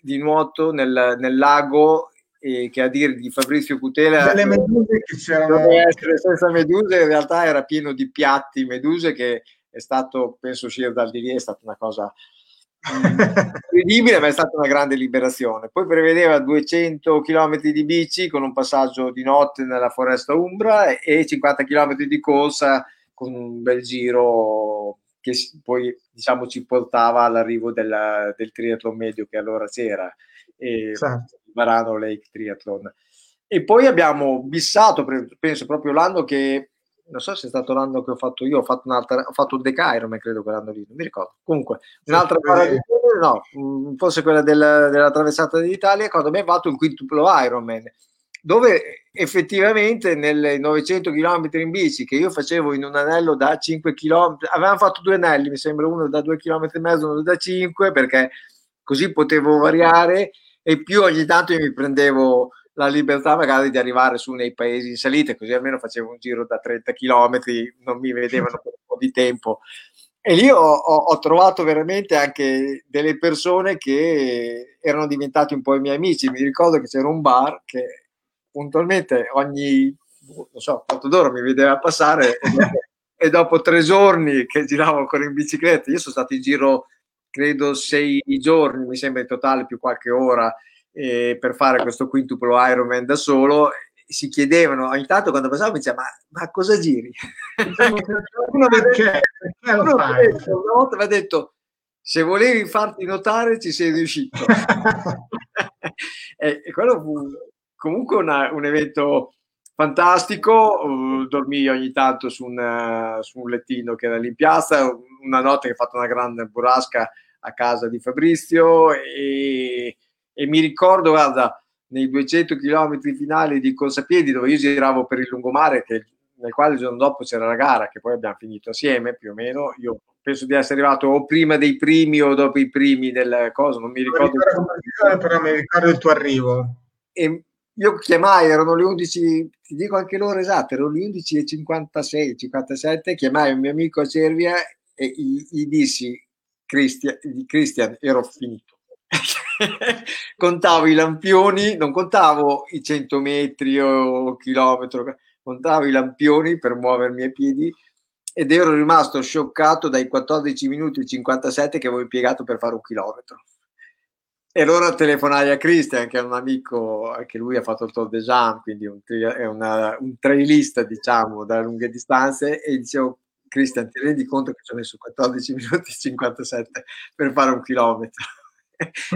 di nuoto nel, nel lago eh, che a dire di Fabrizio Cutela delle meduse che c'erano essere senza meduse in realtà era pieno di piatti meduse che è stato penso uscire dal di lì è stata una cosa incredibile, ma è stata una grande liberazione. Poi prevedeva 200 km di bici con un passaggio di notte nella foresta Umbra e 50 km di corsa con un bel giro che poi diciamo ci portava all'arrivo del, del triathlon medio che allora c'era, e certo. Varano Lake Triathlon. E poi abbiamo bissato, penso proprio l'anno che non so se è stato l'anno che ho fatto io, ho fatto un'altra, ho fatto un Deca Ironman credo quell'anno lì, non mi ricordo. Comunque, un'altra di no, mm, forse quella del, della traversata d'Italia, quando abbiamo fatto il quintuplo Ironman, dove effettivamente nelle 900 km in bici che io facevo in un anello da 5 km, avevamo fatto due anelli, mi sembra uno da 2 km e mezzo, uno da 5, perché così potevo variare e più ogni tanto io mi prendevo la libertà magari di arrivare su nei paesi in salita, così almeno facevo un giro da 30 km, non mi vedevano per un po' di tempo. E lì ho, ho, ho, trovato veramente anche delle persone che erano diventati un po' i miei amici. Mi ricordo che c'era un bar che puntualmente ogni, non so, quanto d'ora mi vedeva passare e dopo, e dopo tre giorni che giravo ancora in bicicletta, io sono stato in giro credo sei giorni, mi sembra in totale più qualche ora eh, per fare questo quintuplo Ironman da solo, si chiedevano ogni tanto quando passavo mi diceva ma, ma cosa giri? uno perché, uno detto, una volta mi ha detto se volevi farti notare ci sei riuscito. E, e, quello fu comunque una, un evento fantastico uh, dormì ogni tanto su un, uh, su un, lettino che era lì in piazza una notte che ho fatto una grande burrasca a casa di Fabrizio e e mi ricordo, guarda, nei 200 km finali di Corsapiedi dove io giravo per il lungomare, che, nel quale il giorno dopo c'era la gara, che poi abbiamo finito assieme più o meno, io penso di essere arrivato o prima dei primi o dopo i primi del coso, non mi ricordo. Non ricordo però mi ricordo il tuo arrivo. E io chiamai, erano le 11, ti dico anche l'ora esatta, erano le 11.56, 57, chiamai un mio amico a Cervia e gli, gli dissi, Christian, ero finito contavo i lampioni, non contavo i 100 metri o chilometro, contavo i lampioni per muovermi a piedi ed ero rimasto scioccato dai 14 minuti e 57 che avevo impiegato per fare un chilometro. E allora telefonai a Christian, che è un amico, anche lui ha fatto il Tour de Jean, quindi un, è una, un trailista, diciamo, da lunghe distanze, e dicevo, Christian, ti rendi conto che ci ho messo 14 minuti e 57 per fare un chilometro?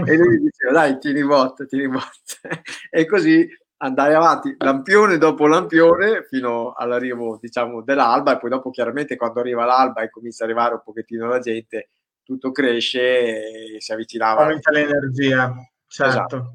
E lui diceva dai tieni botta, tieni botta. E così andare avanti lampione dopo lampione fino all'arrivo diciamo dell'alba. E poi dopo chiaramente quando arriva l'alba e comincia ad arrivare un pochettino la gente tutto cresce e si avvicinava aumenta l'energia certo. Esatto.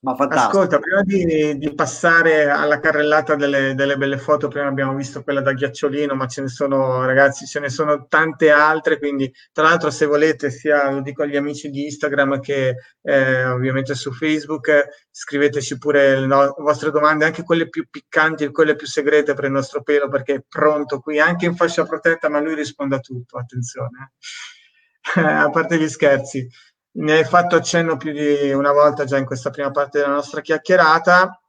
Ma fantastico. Ascolta, prima di, di passare alla carrellata delle, delle, belle foto, prima abbiamo visto quella da ghiacciolino, ma ce ne sono, ragazzi, ce ne sono tante altre, quindi tra l'altro se volete, sia lo dico agli amici di Instagram che eh, ovviamente su Facebook, scriveteci pure le no- vostre domande, anche quelle più piccanti e quelle più segrete per il nostro pelo, perché è pronto qui, anche in fascia protetta, ma lui risponde a tutto, attenzione. a parte gli scherzi ne hai fatto accenno più di una volta già in questa prima parte della nostra chiacchierata.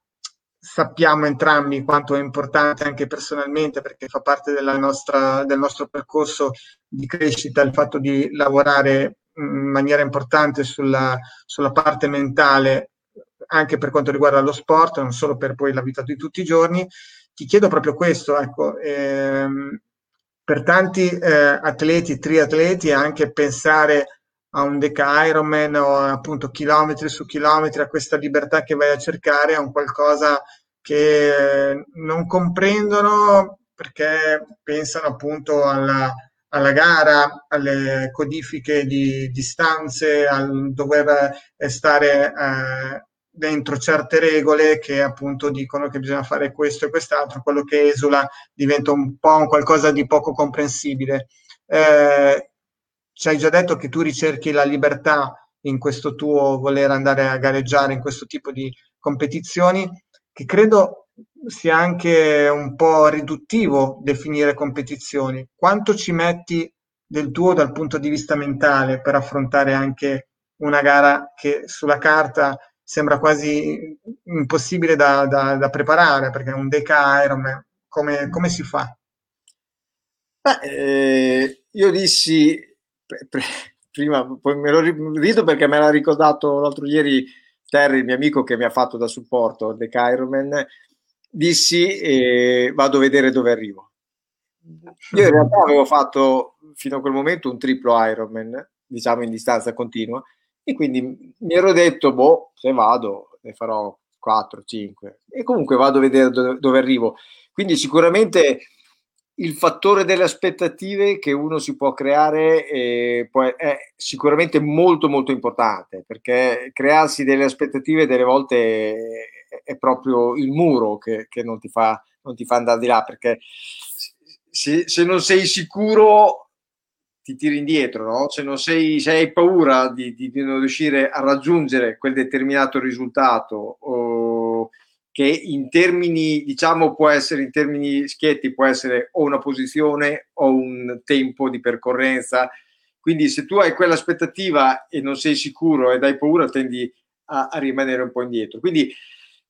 Sappiamo entrambi quanto è importante anche personalmente perché fa parte nostra, del nostro percorso di crescita il fatto di lavorare in maniera importante sulla, sulla parte mentale anche per quanto riguarda lo sport, non solo per poi la vita di tutti i giorni. Ti chiedo proprio questo, ecco, ehm, per tanti eh, atleti, triatleti, anche pensare a un Deca Ironman o appunto chilometri su chilometri, a questa libertà che vai a cercare, a un qualcosa che non comprendono perché pensano appunto alla, alla gara, alle codifiche di distanze, al dover stare eh, dentro certe regole che appunto dicono che bisogna fare questo e quest'altro, quello che esula diventa un po' un qualcosa di poco comprensibile. Eh, ci hai già detto che tu ricerchi la libertà in questo tuo voler andare a gareggiare in questo tipo di competizioni, che credo sia anche un po' riduttivo definire competizioni. Quanto ci metti del tuo dal punto di vista mentale per affrontare anche una gara che sulla carta sembra quasi impossibile da, da, da preparare, perché è un Deca Ironman, come, come si fa? Beh, eh, io dissi prima, poi me lo rido perché me l'ha ricordato l'altro ieri Terry, il mio amico che mi ha fatto da supporto The Ironman, dissi e vado a vedere dove arrivo. Io in realtà avevo fatto fino a quel momento un triplo Ironman, diciamo in distanza continua, e quindi mi ero detto, boh, se vado ne farò 4, 5 e comunque vado a vedere dove, dove arrivo. Quindi sicuramente il fattore delle aspettative che uno si può creare eh, è sicuramente molto molto importante perché crearsi delle aspettative delle volte è, proprio il muro che, che non, ti fa, non, ti fa, andare di là perché se, se, non sei sicuro ti tiri indietro no? se non sei se hai paura di, di non riuscire a raggiungere quel determinato risultato o, che in termini, diciamo, può essere in termini schietti, può essere o una posizione o un tempo di percorrenza. Quindi se tu hai quell'aspettativa e non sei sicuro ed hai paura, tendi a, a rimanere un po' indietro. Quindi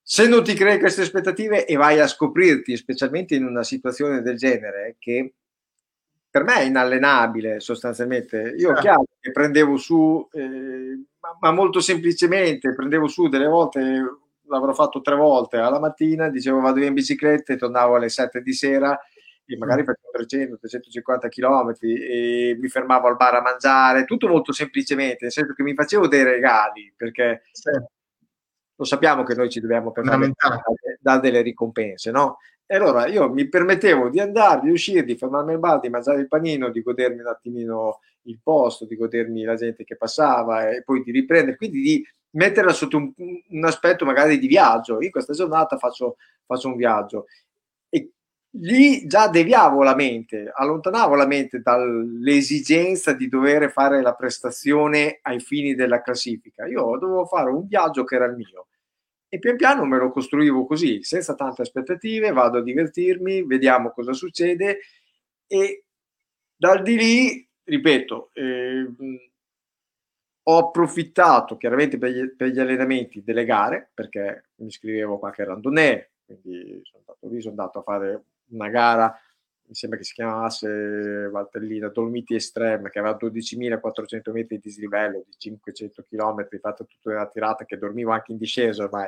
se non ti crei queste aspettative e vai a scoprirti, specialmente in una situazione del genere, che per me è inallenabile sostanzialmente. Io ah. chiaro che prendevo su, eh, ma, ma, molto semplicemente, prendevo su delle volte l'avrò fatto tre volte alla mattina, dicevo vado in bicicletta e tornavo alle 7 di sera e magari mm. facevo 300-350 km e mi fermavo al bar a mangiare, tutto molto semplicemente, nel senso che mi facevo dei regali perché sì. lo sappiamo che noi ci dobbiamo permettere da delle ricompense, no? E allora io mi permettevo di andare, di uscire, di fermarmi al bar, di mangiare il panino, di godermi un attimino il posto, di godermi la gente che passava e poi di riprendere, quindi di metterla sotto un, un, aspetto magari di viaggio. Io questa giornata faccio, faccio un viaggio e lì già deviavo la mente, allontanavo la mente dall'esigenza di dover fare la prestazione ai fini della classifica. Io dovevo fare un viaggio che era il mio e pian piano me lo costruivo così, senza tante aspettative, vado a divertirmi, vediamo cosa succede e dal di lì, ripeto, eh, ho approfittato chiaramente per gli, per gli, allenamenti delle gare perché mi iscrivevo a qualche randonnée, quindi sono andato lì, sono andato a fare una gara, mi sembra che si chiamasse Valtellina Dolmiti Extreme, che aveva 12.400 metri di dislivello di 500 km, fatta tutta una tirata che dormivo anche in discesa ormai,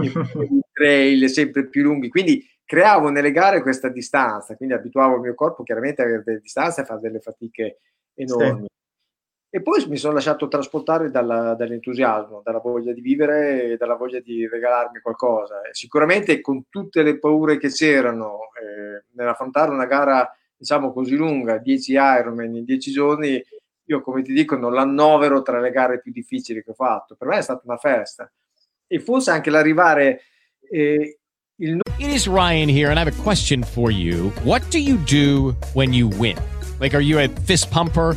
i trail sempre più lunghi, quindi creavo nelle gare questa distanza, quindi abituavo il mio corpo chiaramente a avere delle distanze e a fare delle fatiche enormi. Sì e poi mi sono lasciato trasportare dalla, dall'entusiasmo, dalla voglia di vivere e dalla voglia di regalarmi qualcosa. Sicuramente con tutte le paure che c'erano eh, nell'affrontare una gara, diciamo così lunga, 10 Ironman in 10 giorni, io come ti dico non l'annovero tra le gare più difficili che ho fatto. Per me è stata una festa. E forse anche l'arrivare... Eh, il... It is Ryan here and I have a question for you. What do you do when you win? Like are you a fist pumper?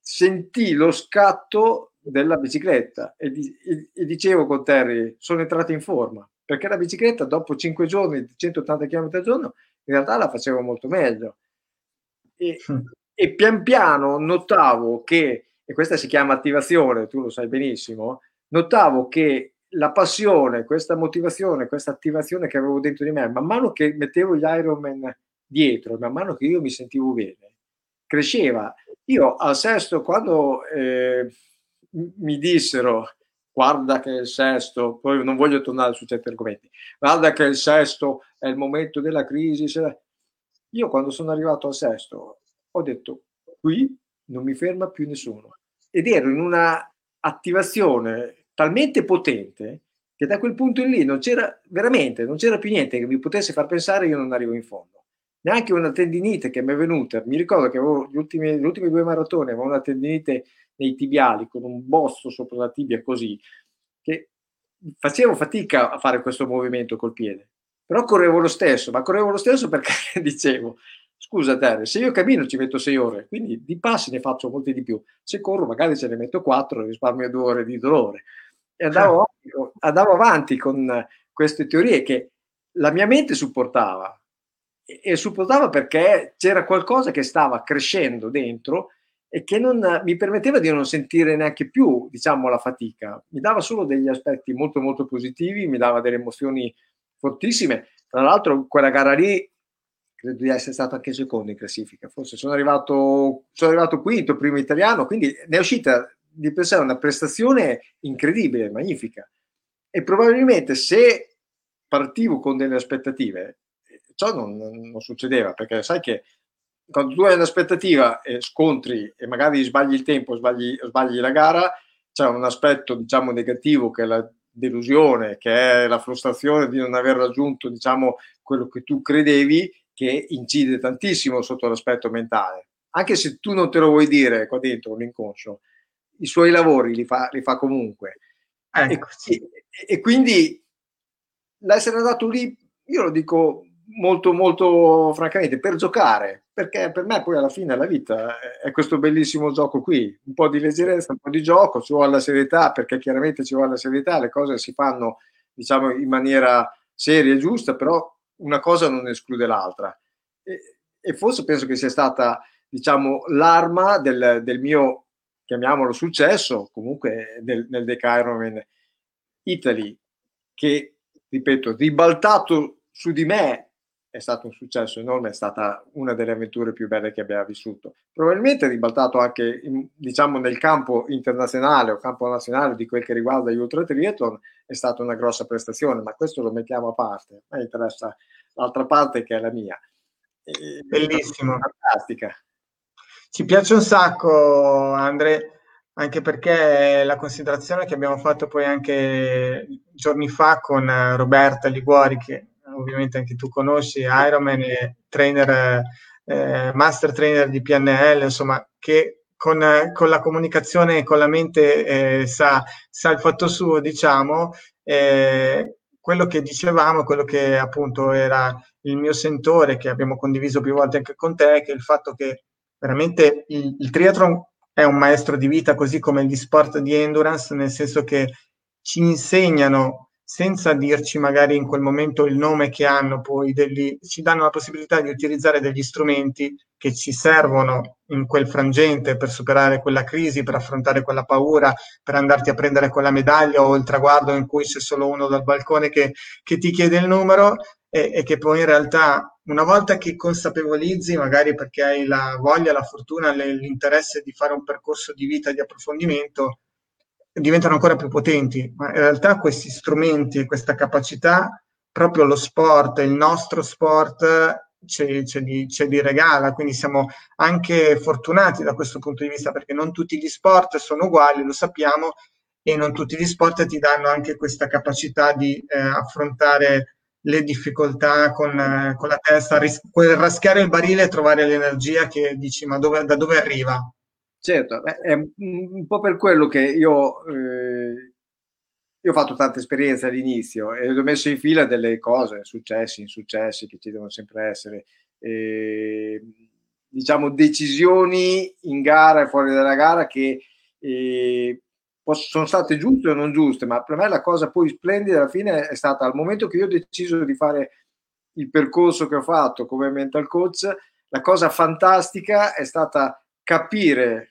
sentì lo scatto della bicicletta e, di, e, e, dicevo con Terry, sono entrato in forma, perché la bicicletta dopo 5 giorni di 180 km al giorno in realtà la facevo molto meglio. E, mm. e pian piano notavo che, e questa si chiama attivazione, tu lo sai benissimo, notavo che la passione, questa motivazione, questa attivazione che avevo dentro di me, man mano che mettevo gli Ironman dietro, man mano che io mi sentivo bene, cresceva. Io al sesto, quando eh, mi dissero guarda che il sesto, poi non voglio tornare su certi argomenti, guarda che il sesto è il momento della crisi, io quando sono arrivato al sesto ho detto qui non mi ferma più nessuno ed ero in una attivazione talmente potente che da quel punto in lì non c'era veramente, non c'era più niente che mi potesse far pensare io non arrivo in fondo neanche una tendinite che mi è venuta. Mi ricordo che avevo gli ultimi, gli ultimi due maratone, avevo una tendinite nei tibiali con un bosso sopra la tibia così, che facevo fatica a fare questo movimento col piede. Però correvo lo stesso, ma correvo lo stesso perché dicevo, scusa Terry, se io cammino ci metto sei ore, quindi di passi ne faccio molti di più. Se corro magari ce ne metto quattro, risparmio due ore di dolore. E andavo, andavo avanti con queste teorie che la mia mente supportava, e supportava perché c'era qualcosa che stava crescendo dentro e che non mi permetteva di non sentire neanche più, diciamo, la fatica. Mi dava solo degli aspetti molto molto positivi, mi dava delle emozioni fortissime. Tra l'altro quella gara lì credo di essere stato anche secondo in classifica, forse sono arrivato, sono arrivato quinto, primo italiano, quindi ne è uscita di per sé una prestazione incredibile, magnifica. E probabilmente se partivo con delle aspettative, ciò non, non succedeva, perché sai che quando tu hai un'aspettativa e scontri e magari sbagli il tempo, sbagli, sbagli la gara, c'è un aspetto diciamo negativo che è la delusione, che è la frustrazione di non aver raggiunto diciamo quello che tu credevi che incide tantissimo sotto l'aspetto mentale. Anche se tu non te lo vuoi dire qua dentro, l'inconscio, i suoi lavori li fa, li fa comunque. Ecco. E, e, quindi l'essere andato lì, io lo dico molto, molto francamente, per giocare, perché per me poi alla fine la vita è questo bellissimo gioco qui, un po' di leggerezza, un po' di gioco, ci vuole la serietà, perché chiaramente ci vuole la serietà, le cose si fanno diciamo in maniera seria e giusta, però una cosa non esclude l'altra. E, e forse penso che sia stata diciamo l'arma del, del mio chiamiamolo successo, comunque nel, nel Decairoman Italy, che, ripeto, ribaltato su di me è stato un successo enorme, è stata una delle avventure più belle che abbia vissuto. Probabilmente ribaltato anche, in, diciamo, nel campo internazionale o campo nazionale di quel che riguarda gli ultra triathlon, è stata una grossa prestazione, ma questo lo mettiamo a parte. A me interessa l'altra parte che è la mia. E, Bellissimo. Fantastica. Ci piace un sacco, Andre, anche perché la considerazione che abbiamo fatto poi anche giorni fa con Roberta Liguori, che ovviamente anche tu conosci, Ironman e trainer, eh, master trainer di PNL, insomma, che con, con la comunicazione e con la mente eh, sa, sa, il fatto suo, diciamo, eh, quello che dicevamo, quello che appunto era il mio sentore, che abbiamo condiviso più volte anche con te, che il fatto che veramente il, il triathlon è un maestro di vita, così come gli sport di endurance, nel senso che ci insegnano senza dirci magari in quel momento il nome che hanno, poi degli, ci danno la possibilità di utilizzare degli strumenti che ci servono in quel frangente per superare quella crisi, per affrontare quella paura, per andarti a prendere quella medaglia o il traguardo in cui c'è solo uno dal balcone che, che ti chiede il numero e, e, che poi in realtà una volta che consapevolizzi, magari perché hai la voglia, la fortuna, l'interesse di fare un percorso di vita di approfondimento, diventano ancora più potenti. Ma in realtà questi strumenti, questa capacità, proprio lo sport, il nostro sport, ce, ce, li, ce li regala. Quindi siamo anche fortunati da questo punto di vista, perché non tutti gli sport sono uguali, lo sappiamo, e non tutti gli sport ti danno anche questa capacità di eh, affrontare le difficoltà con, eh, con la testa, ris- raschiare il barile e trovare l'energia che dici ma dove, da dove arriva? Certo, è un po' per quello che io, eh, io ho fatto tanta esperienza all'inizio e ho messo in fila delle cose, successi, insuccessi che ci devono sempre essere, eh, diciamo decisioni in gara e fuori dalla gara che eh, sono state giuste o non giuste, ma per me la cosa poi splendida alla fine è stata al momento che io ho deciso di fare il percorso che ho fatto come mental coach, la cosa fantastica è stata capire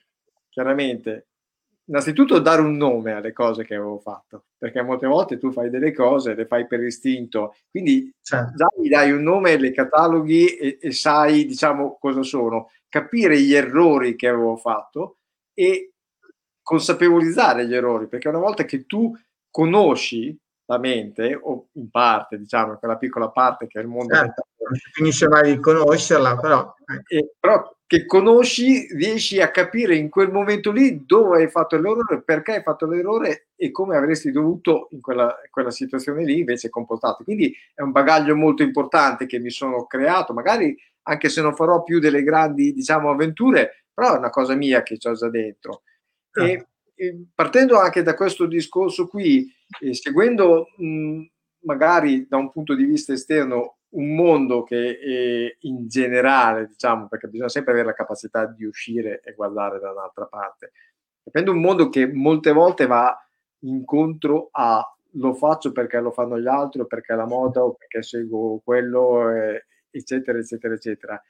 chiaramente innanzitutto dare un nome alle cose che avevo fatto, perché molte volte tu fai delle cose, le fai per istinto, quindi certo. già gli dai un nome, le cataloghi e, e, sai, diciamo, cosa sono. Capire gli errori che avevo fatto e consapevolizzare gli errori, perché una volta che tu conosci la mente, o in parte, diciamo, quella piccola parte che è il mondo certo, non si finisce mai di conoscerla, però... E, però che conosci, riesci a capire in quel momento lì dove hai fatto l'errore, perché hai fatto l'errore e come avresti dovuto in quella, quella situazione lì invece comportarti. Quindi è un bagaglio molto importante che mi sono creato, magari anche se non farò più delle grandi, diciamo, avventure, però è una cosa mia che ho già dentro. E, certo. e partendo anche da questo discorso qui, e seguendo mh, magari da un punto di vista esterno un mondo che in generale, diciamo, perché bisogna sempre avere la capacità di uscire e guardare da un'altra parte. Capendo un mondo che molte volte va incontro a lo faccio perché lo fanno gli altri o perché è la moda o perché seguo quello, eccetera, eccetera, eccetera.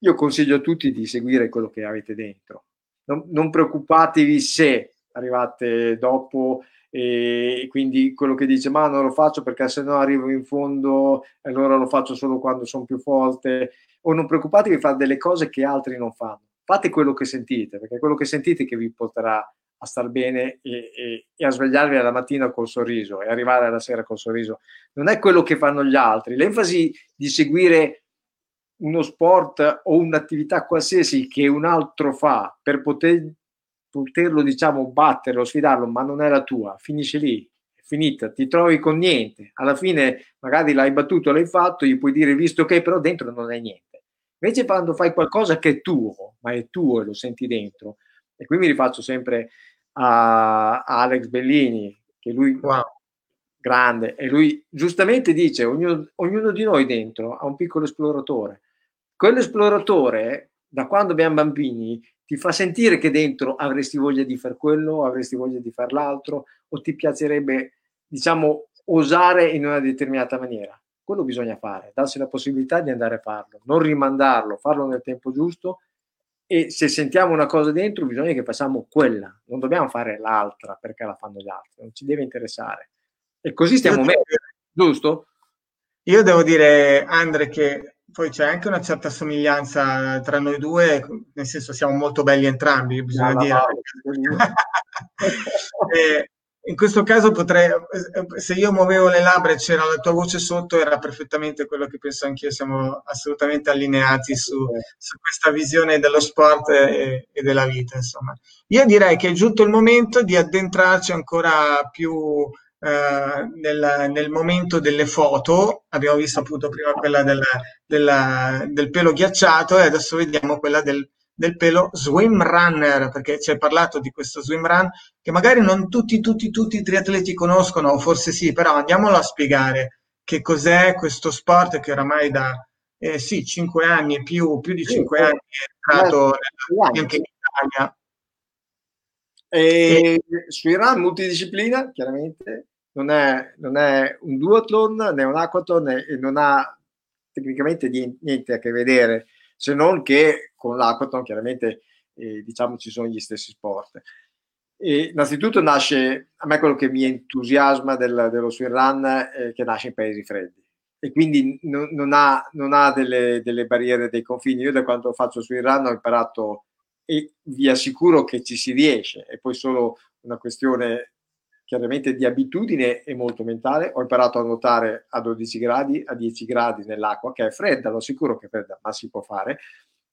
Io consiglio a tutti di seguire quello che avete dentro. Non, non preoccupatevi se arrivate dopo e quindi quello che dice ma non lo faccio perché se no arrivo in fondo allora lo faccio solo quando sono più forte. O non preoccupatevi di fare delle cose che altri non fanno. Fate quello che sentite perché quello che sentite che vi porterà a star bene e, e, e a svegliarvi alla mattina col sorriso e arrivare alla sera col sorriso. Non è quello che fanno gli altri. L'enfasi di seguire uno sport o un'attività qualsiasi che un altro fa per poter poterlo diciamo batterlo, sfidarlo, ma non è la tua, finisce lì, è finita, ti trovi con niente. Alla fine magari l'hai battuto, l'hai fatto, gli puoi dire visto che però dentro non è niente. Invece quando fai qualcosa che è tuo, ma è tuo e lo senti dentro, e qui mi rifaccio sempre a, a Alex Bellini, che lui wow. grande, e lui giustamente dice, ognuno, ognuno di noi dentro ha un piccolo esploratore. Quell'esploratore, da quando abbiamo bambini, ti fa sentire che dentro avresti voglia di fare quello, avresti voglia di fare l'altro, o ti piacerebbe, diciamo, osare in una determinata maniera. Quello bisogna fare, darsi la possibilità di andare a farlo, non rimandarlo, farlo nel tempo giusto e se sentiamo una cosa dentro bisogna che facciamo quella, non dobbiamo fare l'altra perché la fanno gli altri, non ci deve interessare. E così stiamo meglio, giusto? Io devo dire, Andre, che poi c'è anche una certa somiglianza tra noi due, nel senso siamo molto belli entrambi, bisogna no, dire. No, in questo caso potrei, se io muovevo le labbra e c'era la tua voce sotto, era perfettamente quello che penso anch'io, siamo assolutamente allineati su, su questa visione dello sport e, e, della vita. Insomma. Io direi che è giunto il momento di addentrarci ancora più eh, nel, nel, momento delle foto, abbiamo visto appunto prima quella del, del, del pelo ghiacciato e adesso vediamo quella del, del pelo swim runner, perché ci hai parlato di questo swim run che magari non tutti, tutti, tutti i triatleti conoscono, o forse sì, però andiamolo a spiegare che cos'è questo sport che oramai da eh, sì, 5 anni, più, più di 5 anni è entrato anche in Italia. E, e sui run multidisciplina, chiaramente, non è, non è un duathlon né un aquathon e non ha tecnicamente niente a che vedere se non che con l'acquathon chiaramente eh, diciamo ci sono gli stessi sport. E innanzitutto nasce, a me quello che mi entusiasma del, dello swimrun è che nasce in paesi freddi e quindi non, non ha, non ha delle, delle, barriere dei confini. Io da quando faccio swimrun ho imparato e vi assicuro che ci si riesce, è poi solo una questione chiaramente di abitudine e molto mentale. Ho imparato a nuotare a 12 gradi, a 10 gradi nell'acqua, che è fredda, lo sicuro che è fredda, ma si può fare.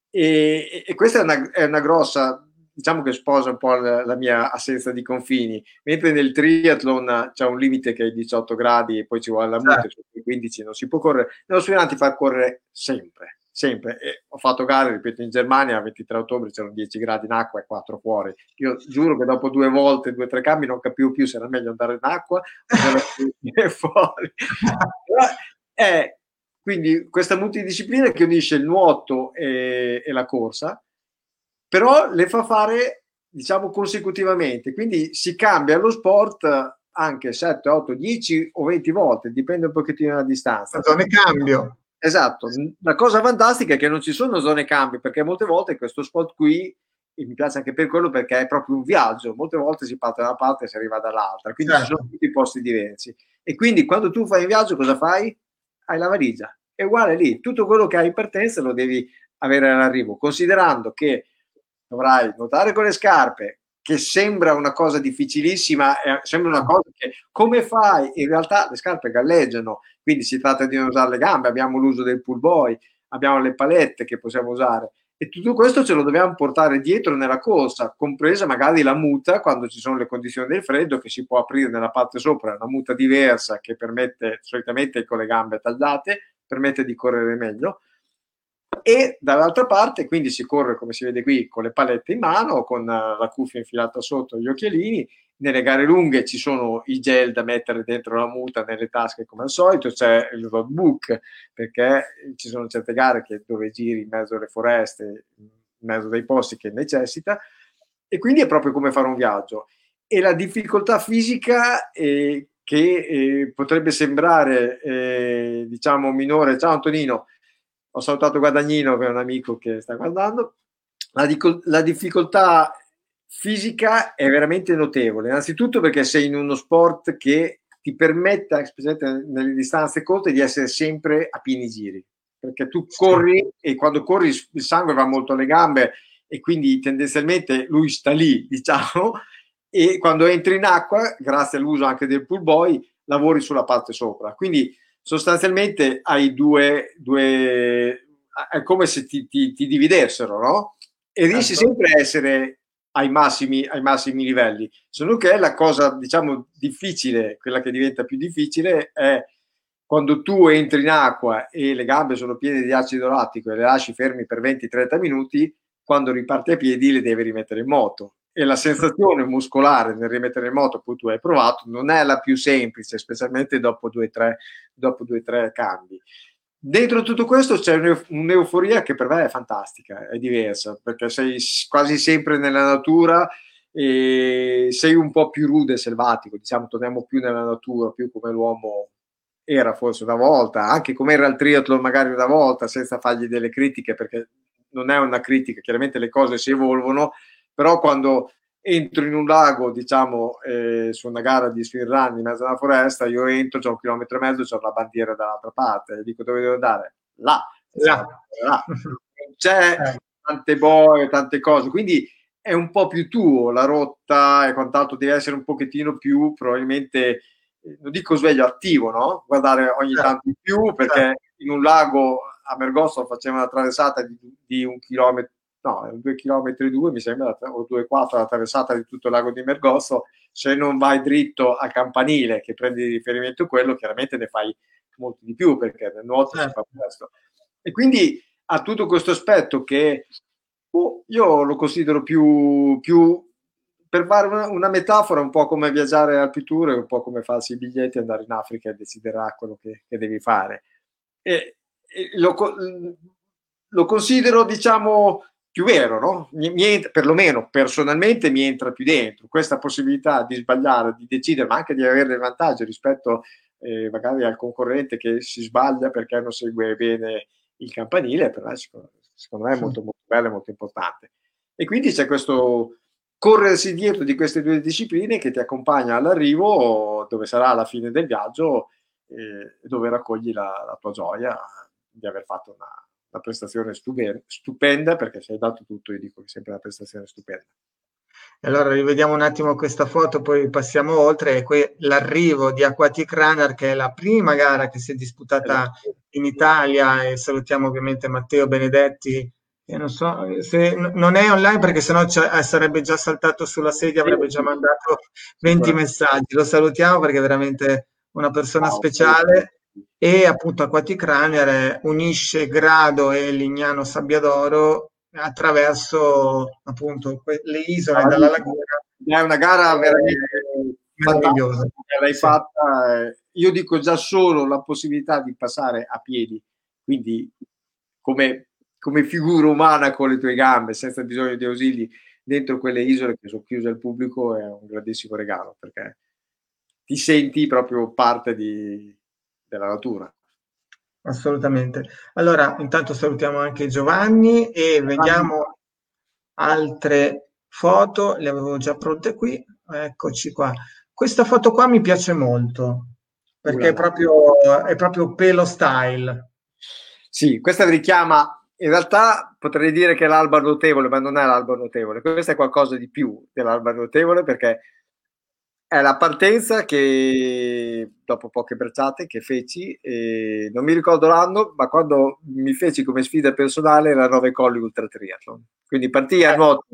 E, e questa è una, è una, grossa, diciamo che sposa un po' la, la, mia assenza di confini, mentre nel triathlon c'è un limite che è 18 gradi e poi ci vuole la mute, certo. su 15 non si può correre. Nello sfidante fa correre sempre, sempre. E ho fatto gare, ripeto, in Germania il 23 ottobre c'erano 10 gradi in acqua e 4 fuori. Io giuro che dopo due volte, due o tre cambi, non capivo più se era meglio andare in acqua o fuori. Però è quindi questa multidisciplina che unisce il nuoto e, e la corsa, però le fa fare, diciamo, consecutivamente. Quindi si cambia lo sport anche 7, 8, 10 o 20 volte, dipende un pochettino dalla distanza. Zone cambio. Esatto, la cosa fantastica è che non ci sono zone cambi, perché molte volte questo spot qui, e mi piace anche per quello perché è proprio un viaggio, molte volte si parte da una parte e si arriva dall'altra, quindi certo. ci sono tutti i posti diversi. E quindi quando tu fai un viaggio cosa fai? Hai la valigia, è uguale lì, tutto quello che hai in partenza lo devi avere all'arrivo, considerando che dovrai nuotare con le scarpe, che sembra una cosa difficilissima, eh, sembra una cosa che come fai? In realtà le scarpe galleggiano, quindi si tratta di non usare le gambe, abbiamo l'uso del pull boy, abbiamo le palette che possiamo usare. E tutto questo ce lo dobbiamo portare dietro nella corsa, compresa magari la muta quando ci sono le condizioni del freddo che si può aprire nella parte sopra, una muta diversa che permette solitamente con le gambe tagliate, permette di correre meglio e dall'altra parte quindi si corre come si vede qui con le palette in mano, con eh, la cuffia infilata sotto gli occhialini. Nelle gare lunghe ci sono i gel da mettere dentro la muta nelle tasche come al solito, c'è il roadbook perché ci sono certe gare che, dove giri in mezzo alle foreste, in mezzo dei posti che necessita e quindi è proprio come fare un viaggio. E la difficoltà fisica eh, che eh, potrebbe sembrare eh, diciamo minore, ciao Antonino, ho salutato Guadagnino che è un amico che sta guardando, la, la difficoltà fisica è veramente notevole. Innanzitutto perché sei in uno sport che ti permette, specialmente nelle distanze corte, di essere sempre a pieni giri. Perché tu corri e quando corri il sangue va molto alle gambe e quindi tendenzialmente lui sta lì, diciamo, e quando entri in acqua, grazie all'uso anche del pull boy, lavori sulla parte sopra. Quindi sostanzialmente hai due, due è come se ti, ti, ti dividessero, no? E riesci Certo. sempre a essere ai massimi, ai massimi livelli. Solo che la cosa, diciamo, difficile, quella che diventa più difficile è quando tu entri in acqua e le gambe sono piene di acido lattico e le lasci fermi per 20-30 minuti, quando riparti a piedi le devi rimettere in moto. E la sensazione muscolare nel rimettere in moto, poi tu hai provato, non è la più semplice, specialmente dopo due o tre, tre cambi. Dentro tutto questo c'è un'eu- un'euforia che per me è fantastica, è diversa, perché sei quasi sempre nella natura e sei un po' più rude e selvatico, diciamo, torniamo più nella natura, più come l'uomo era forse una volta, anche come era il triathlon magari una volta, senza fargli delle critiche, perché non è una critica, chiaramente le cose si evolvono, però quando entro in un lago, diciamo, eh, su una gara di speedrun in mezzo alla foresta, io entro, c'ho un chilometro e mezzo, c'ho la bandiera dall'altra parte, e dico dove devo andare? Là. Là. là. C'è tante boe, tante cose, quindi è un po' più tuo la rotta e quant'altro, deve essere un pochettino più probabilmente, eh, non dico sveglio, attivo, no? Guardare ogni Certo. tanto di più, perché in un lago a Mergosto faceva una traversata di, di un chilometro, no, due chilometri e due, mi sembra, o due e quattro la traversata di tutto il lago di Mergosto, se non vai dritto a campanile, che prendi di riferimento quello, chiaramente ne fai molto di più, perché nel nuoto si fa questo. E quindi ha tutto questo aspetto che oh, io lo considero più, più per fare una, una, metafora, un po' come viaggiare al pitture, un po' come farsi i biglietti, andare in Africa e deciderà quello che, che devi fare. E, e lo, lo, considero, diciamo, più vero, no? Mi, mi, perlomeno personalmente mi entra più dentro questa possibilità di sbagliare, di decidere, ma anche di avere del vantaggio rispetto eh, magari al concorrente che si sbaglia perché non segue bene il campanile, però secondo, secondo me è molto, molto bello e molto importante. E quindi c'è questo corrersi dietro di queste due discipline che ti accompagna all'arrivo, dove sarà la fine del viaggio, e dove raccogli la, la tua gioia di aver fatto una, una prestazione stupenda, perché se hai dato tutto, io dico che sempre una prestazione stupenda. Allora rivediamo un attimo questa foto, poi passiamo oltre. E qui l'arrivo di Aquatic Runner, che è la prima gara che si è disputata in Italia. E salutiamo ovviamente Matteo Benedetti. Che non so se non è online perché sennò sarebbe già saltato sulla sedia, avrebbe già mandato 20 messaggi. Lo salutiamo perché è veramente una persona speciale. E appunto Aquatic Runner unisce Grado e Lignano Sabbiadoro attraverso appunto le isole dalla laguna. È una gara veramente meravigliosa. L'hai sì. fatta, io dico già solo la possibilità di passare a piedi, quindi come, come figura umana con le tue gambe, senza bisogno di ausili, dentro quelle isole che sono chiuse al pubblico è un grandissimo regalo perché ti senti proprio parte di, della natura. Assolutamente. Allora, intanto salutiamo anche Giovanni e vediamo altre foto, le avevo già pronte qui, eccoci qua. Questa foto qua mi piace molto, perché è proprio, è proprio pelo style. Sì, questa richiama, in realtà potrei dire che è l'alba notevole, ma non è l'alba notevole, questa è qualcosa di più dell'alba notevole perché è la partenza che dopo poche bracciate che feci, e non mi ricordo l'anno, ma quando mi feci come sfida personale la 9 colli ultra triathlon. Quindi partii a nuoto,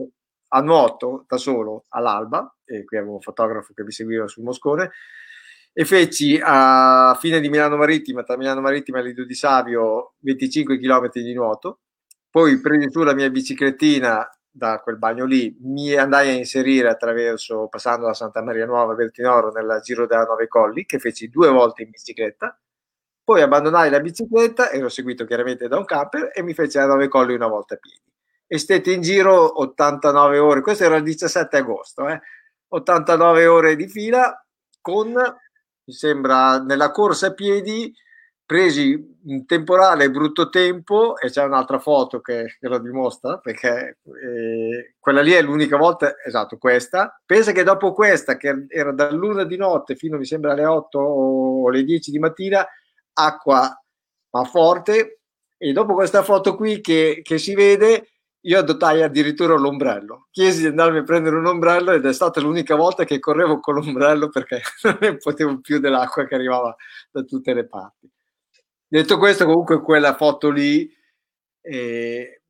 a nuoto da solo all'alba, e qui avevo un fotografo che mi seguiva sul Moscone, e feci a fine di Milano Marittima, tra Milano Marittima e Lido di Savio, 25 km di nuoto. Poi presi su la mia biciclettina da quel bagno lì, mi andai a inserire attraverso, passando da Santa Maria Nuova a Vertinoro nel Giro della Nove Colli, che feci due volte in bicicletta, poi abbandonai la bicicletta, ero seguito chiaramente da un camper e mi feci la Nove Colli una volta a piedi. E stette in giro 89 ore, questo era il 17 agosto, eh? 89 ore di fila con, mi sembra, nella corsa a piedi presi un temporale brutto tempo e c'è un'altra foto che, che lo dimostra perché eh, quella lì è l'unica volta esatto questa pensa che dopo questa che era dall'una di notte fino mi sembra alle 8 o le 10 di mattina acqua ma forte e dopo questa foto qui che, che si vede io adottai addirittura l'ombrello. Chiesi di andarmi a prendere un ombrello ed è stata l'unica volta che correvo con l'ombrello perché non ne potevo più dell'acqua che arrivava da tutte le parti. Detto questo, comunque quella foto lì eh,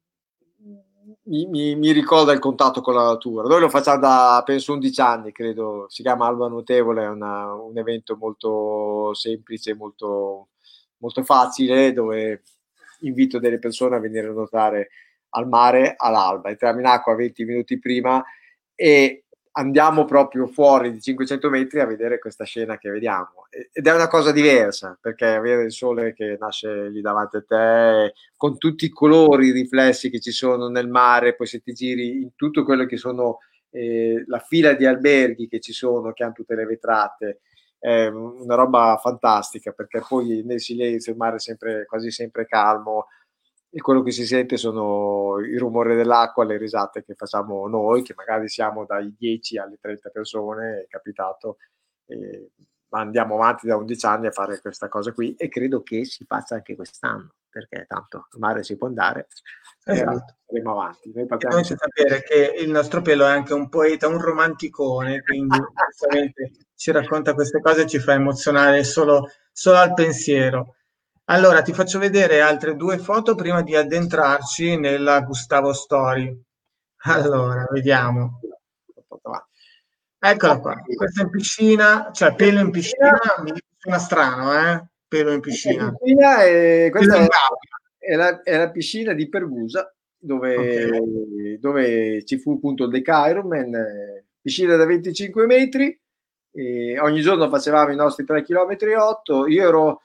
mi, mi, mi, ricorda il contatto con la natura. Noi lo facciamo da penso 11 anni, credo. Si chiama Alba Notevole, è una, un evento molto semplice, molto, molto facile, dove invito delle persone a venire a nuotare al mare all'alba. Entriamo in acqua 20 minuti prima e andiamo proprio fuori di 500 metri a vedere questa scena che vediamo. Ed è una cosa diversa, perché avere il sole che nasce lì davanti a te, con tutti i colori, riflessi che ci sono nel mare, poi se ti giri in tutto quello che sono eh, la fila di alberghi che ci sono, che hanno tutte le vetrate, è una roba fantastica, perché poi nel silenzio il mare è sempre, quasi sempre calmo, e quello che si sente sono i rumori dell'acqua, le risate che facciamo noi, che magari siamo dai 10 alle 30 persone, è capitato, eh, ma andiamo avanti da 11 anni a fare questa cosa qui e credo che si faccia anche quest'anno, perché tanto il mare si può andare, esatto. andremo avanti. Noi, noi c'è sapere che il nostro pelo è anche un poeta, un romanticone, quindi ci racconta queste cose e ci fa emozionare solo, solo al pensiero. Allora, ti faccio vedere altre due foto prima di addentrarci nella Gustavo Story. Allora, vediamo. Eccola qua, questa in piscina, cioè pelo in piscina, mi suona strano, eh? Pelo in piscina. piscina è, questa è, è, la, è, la, piscina di Pergusa, dove, okay. dove ci fu appunto il Deca Ironman, piscina da 25 metri, ogni giorno facevamo i nostri 3 km 8, io ero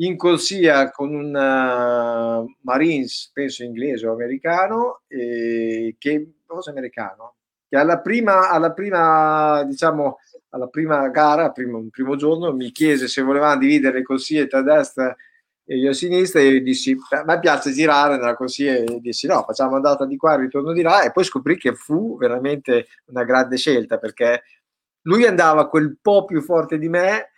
in corsia con un uh, Marines, penso inglese o americano, eh, che cosa americano? Che alla prima, alla prima, diciamo, alla prima gara, primo, primo giorno, mi chiese se volevamo dividere le corsie tra destra e io a sinistra e io dissi, a me piace girare nella corsia e dissi no, facciamo andata di qua, ritorno di là e poi scoprì che fu veramente una grande scelta perché lui andava quel po' più forte di me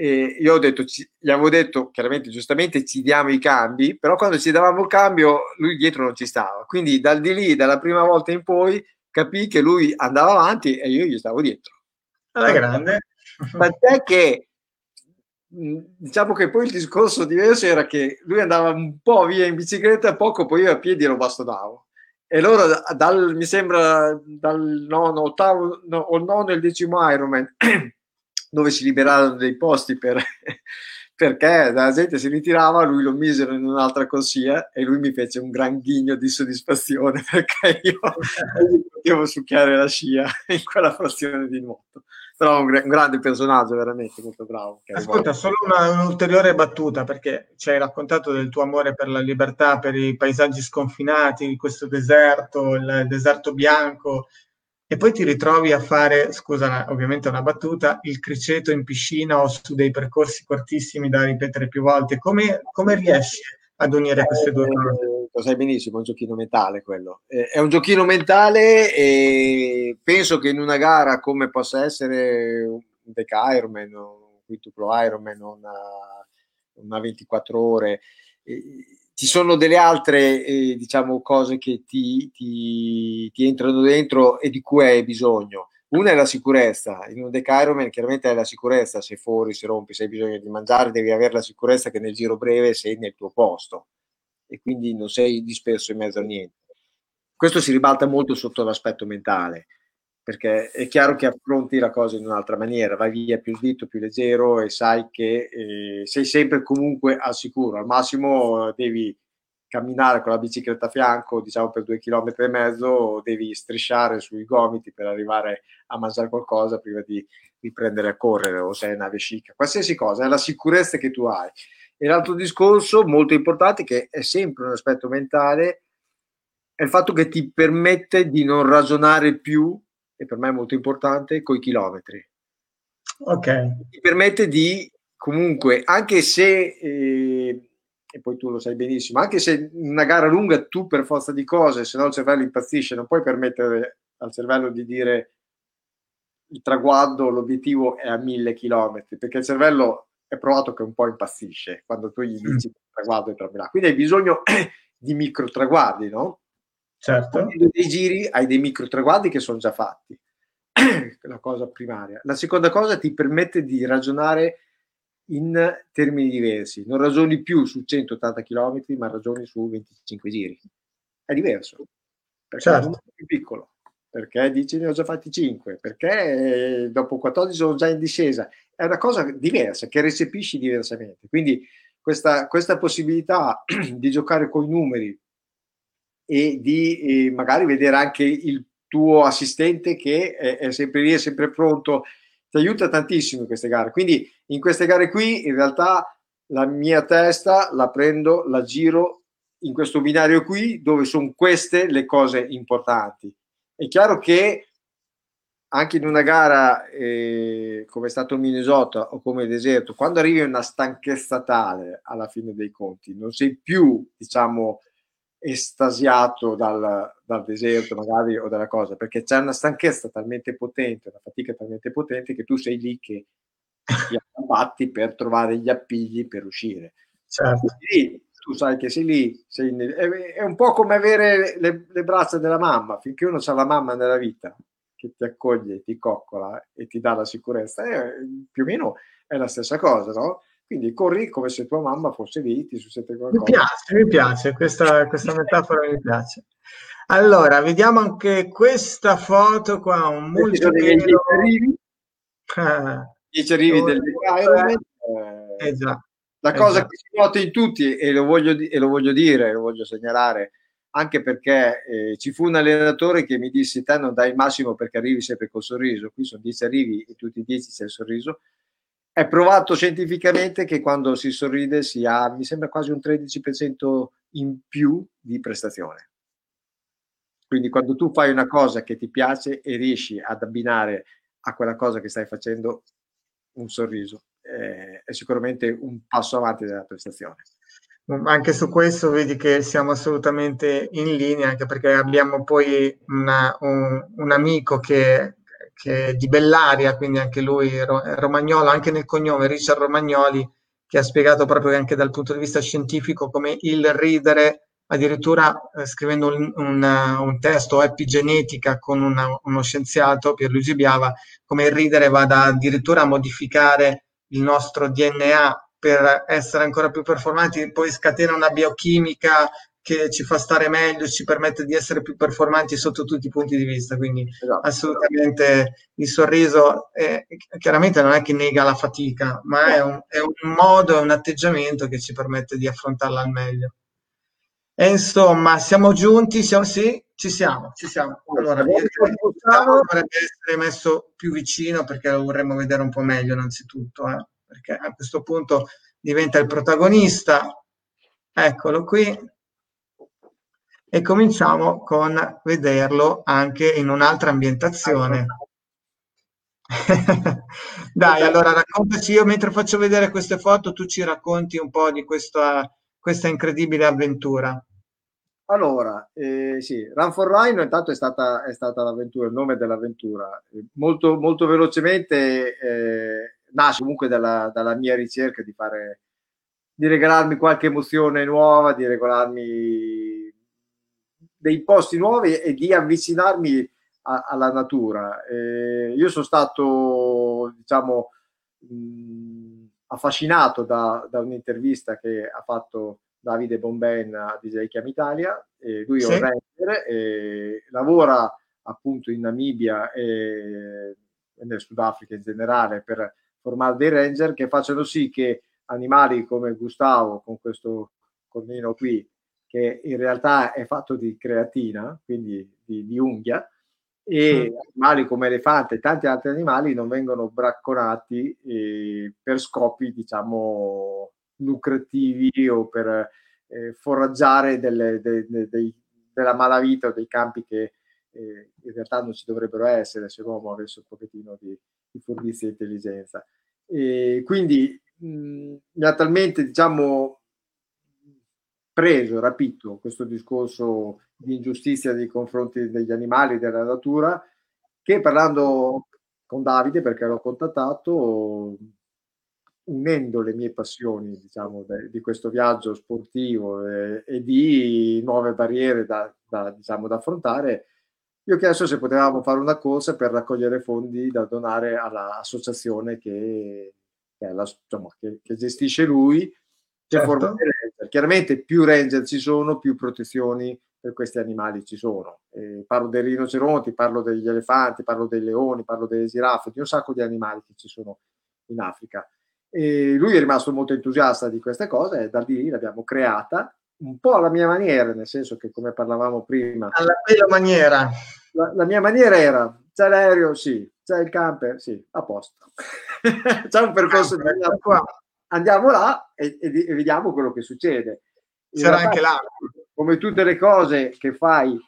e io ho detto, ci, gli avevo detto chiaramente, giustamente, ci diamo i cambi, però quando ci davamo il cambio lui dietro non ci stava. Quindi dal di lì, dalla prima volta in poi, capì che lui andava avanti e io gli stavo dietro. Alla grande. Tant'è che diciamo che poi il discorso diverso era che lui andava un po' via in bicicletta, poco poi io a piedi lo bastonavo. E loro dal, mi sembra dal nono, ottavo, no, o nono e il decimo Ironman dove si liberarono dei posti per, perché la gente si ritirava, lui lo misero in un'altra corsia e lui mi fece un gran ghigno di soddisfazione perché io potevo succhiare la scia in quella frazione di nuoto. Però un, un grande personaggio, veramente molto bravo. Ascolta, solo una, un'ulteriore battuta perché ci hai raccontato del tuo amore per la libertà, per i paesaggi sconfinati, questo deserto, il deserto bianco, e poi ti ritrovi a fare, scusa, ovviamente una battuta, il criceto in piscina o su dei percorsi cortissimi da ripetere più volte. Come, come riesci ad unire queste due cose? Eh, lo sai benissimo, è un giochino mentale quello. Eh, è un giochino mentale e penso che in una gara come possa essere un Deca Ironman, un Quintuplo Ironman, una, una 24 ore, eh, ci sono delle altre eh, diciamo, cose che ti, ti, ti, entrano dentro e di cui hai bisogno. Una è la sicurezza, in un Deca Ironman chiaramente hai la sicurezza, se fuori, se rompi, se hai bisogno di mangiare, devi avere la sicurezza che nel giro breve sei nel tuo posto e quindi non sei disperso in mezzo a niente. Questo si ribalta molto sotto l'aspetto mentale, perché è chiaro che affronti la cosa in un'altra maniera, vai via più slitto, più leggero e sai che eh, sei sempre comunque al sicuro, al massimo devi camminare con la bicicletta a fianco, diciamo per due chilometri e mezzo, devi strisciare sui gomiti per arrivare a mangiare qualcosa prima di riprendere a correre o se è una vescica, qualsiasi cosa, è la sicurezza che tu hai. E l'altro discorso molto importante, che è sempre un aspetto mentale, è il fatto che ti permette di non ragionare più e per me è molto importante, coi chilometri. Ok. Ti permette di comunque, anche se, eh, e poi tu lo sai benissimo, anche se una gara lunga tu per forza di cose, se no il cervello impazzisce, non puoi permettere al cervello di dire il traguardo, l'obiettivo è a mille chilometri, perché il cervello è provato che un po' impazzisce quando tu gli dici il traguardo è tra là. Quindi hai bisogno di micro traguardi, no? Certo. Quando dei giri hai dei micro traguardi che sono già fatti. La cosa primaria. La seconda cosa ti permette di ragionare in termini diversi. Non ragioni più su 180 km, ma ragioni su 25 giri. È diverso. Perché Certo. è più piccolo. Perché dici ne ho già fatti 5, perché eh, dopo 14 sono già in discesa. È una cosa diversa, che recepisci diversamente. Quindi questa, questa possibilità di giocare con i numeri e di eh, magari vedere anche il tuo assistente che è, è sempre lì, è sempre pronto, ti aiuta tantissimo in queste gare. Quindi in queste gare qui in realtà la mia testa la prendo, la giro in questo binario qui dove sono queste le cose importanti. È chiaro che anche in una gara eh, come è stato Minnesota o come il deserto, quando arrivi a una stanchezza tale alla fine dei conti, non sei più, diciamo, estasiato dal, dal deserto magari o dalla cosa, perché c'è una stanchezza talmente potente, una fatica talmente potente che tu sei lì che ti abbatti per trovare gli appigli per uscire. Certo. Quindi tu sai che sei lì, sei in- è, è un po' come avere le, le braccia della mamma, finché uno ha la mamma nella vita che ti accoglie, ti coccola e ti dà la sicurezza, è- più o meno è la stessa cosa, no? Quindi corri come se tua mamma fosse lì, ti succede Mi qualcosa. piace, mi piace, questa, questa metafora mi piace. Allora, vediamo anche questa foto qua, un multipelo. dieci arrivi, Ah, dieci arrivi del Ironman, eh già, La eh cosa già. che si nota in tutti, e lo voglio, e lo voglio dire, lo voglio segnalare, anche perché eh, ci fu un allenatore che mi disse: Te non dai il massimo perché arrivi sempre col sorriso. Qui sono 10 arrivi e tutti i 10 c'è il sorriso. È provato scientificamente che quando si sorride si ha, mi sembra, quasi un 13% in più di prestazione. Quindi quando tu fai una cosa che ti piace e riesci ad abbinare a quella cosa che stai facendo un sorriso, eh, è sicuramente un passo avanti della prestazione. Anche su questo vedi che siamo assolutamente in linea, anche perché abbiamo poi una- un, un amico che, che è di Bellaria, quindi anche lui ro- romagnolo, anche nel cognome Richard Romagnoli, che ha spiegato proprio anche dal punto di vista scientifico come il ridere, addirittura eh, scrivendo un, un, un testo epigenetica con una- uno scienziato, Pierluigi Biava, come il ridere vada addirittura a modificare il nostro DNA per essere ancora più performanti, poi scatena una biochimica che ci fa stare meglio, ci permette di essere più performanti sotto tutti i punti di vista. Quindi Esatto. assolutamente il sorriso è- chiaramente non è che nega la fatica, ma è un, è un modo, è un atteggiamento che ci permette di affrontarla al meglio. E insomma, siamo giunti, siamo, sì, ci siamo, ci siamo. Allora, dovrebbe essere messo più vicino perché lo vorremmo vedere un po' meglio innanzitutto, eh, perché a questo punto diventa il protagonista. Eccolo qui. E cominciamo con vederlo anche in un'altra ambientazione. Dai, allora raccontaci io mentre faccio vedere queste foto, tu ci racconti un po' di questa, questa incredibile avventura. Allora, eh, sì, Run for Rhino intanto è stata, è stata l'avventura, il nome dell'avventura. Molto, molto velocemente eh, nasce comunque dalla, dalla mia ricerca di fare, di regalarmi qualche emozione nuova, di regalarmi dei posti nuovi e di avvicinarmi a- alla natura. Eh, io sono stato, diciamo, mh, affascinato da, da un'intervista che ha fatto Davide Bomben a DJ Chiam Italia. E lui è Sì. un ranger, e lavora appunto in Namibia e, e nel Sudafrica in generale per formare dei ranger che facciano sì che animali come Gustavo, con questo cornino qui, che in realtà è fatto di creatina, quindi di, di unghia, e animali come elefante e tanti altri animali non vengono bracconati eh, per scopi, diciamo, lucrativi o per eh, foraggiare delle- de- de- dei- della malavita o dei campi che eh, in realtà non ci dovrebbero essere se l'uomo avesse un pochettino di, di furbizia e intelligenza. E quindi mh, mi ha talmente, diciamo, preso, rapito questo discorso di ingiustizia nei confronti degli animali, della natura, che parlando con Davide, perché l'ho contattato, unendo le mie passioni, diciamo, di questo viaggio sportivo e, e di nuove barriere da, da, diciamo, da affrontare, io ho chiesto se potevamo fare una corsa per raccogliere fondi da donare all'associazione che, che, la, insomma, che, che gestisce lui, che certo. ranger. Chiaramente più ranger ci sono, più protezioni per questi animali ci sono. Eh, parlo dei rinoceronti, parlo degli elefanti, parlo dei leoni, parlo delle giraffe, di un sacco di animali che ci sono in Africa. E lui è rimasto molto entusiasta di questa cosa e da lì l'abbiamo creata un po' alla mia maniera, nel senso che come parlavamo prima... Alla mia maniera. La, la, mia maniera era, c'è l'aereo? Sì. C'è il camper? Sì, a posto. c'è un percorso di andiamo, qua. Andiamo là e, e, e, vediamo quello che succede. C'era anche là. Come tutte le cose che fai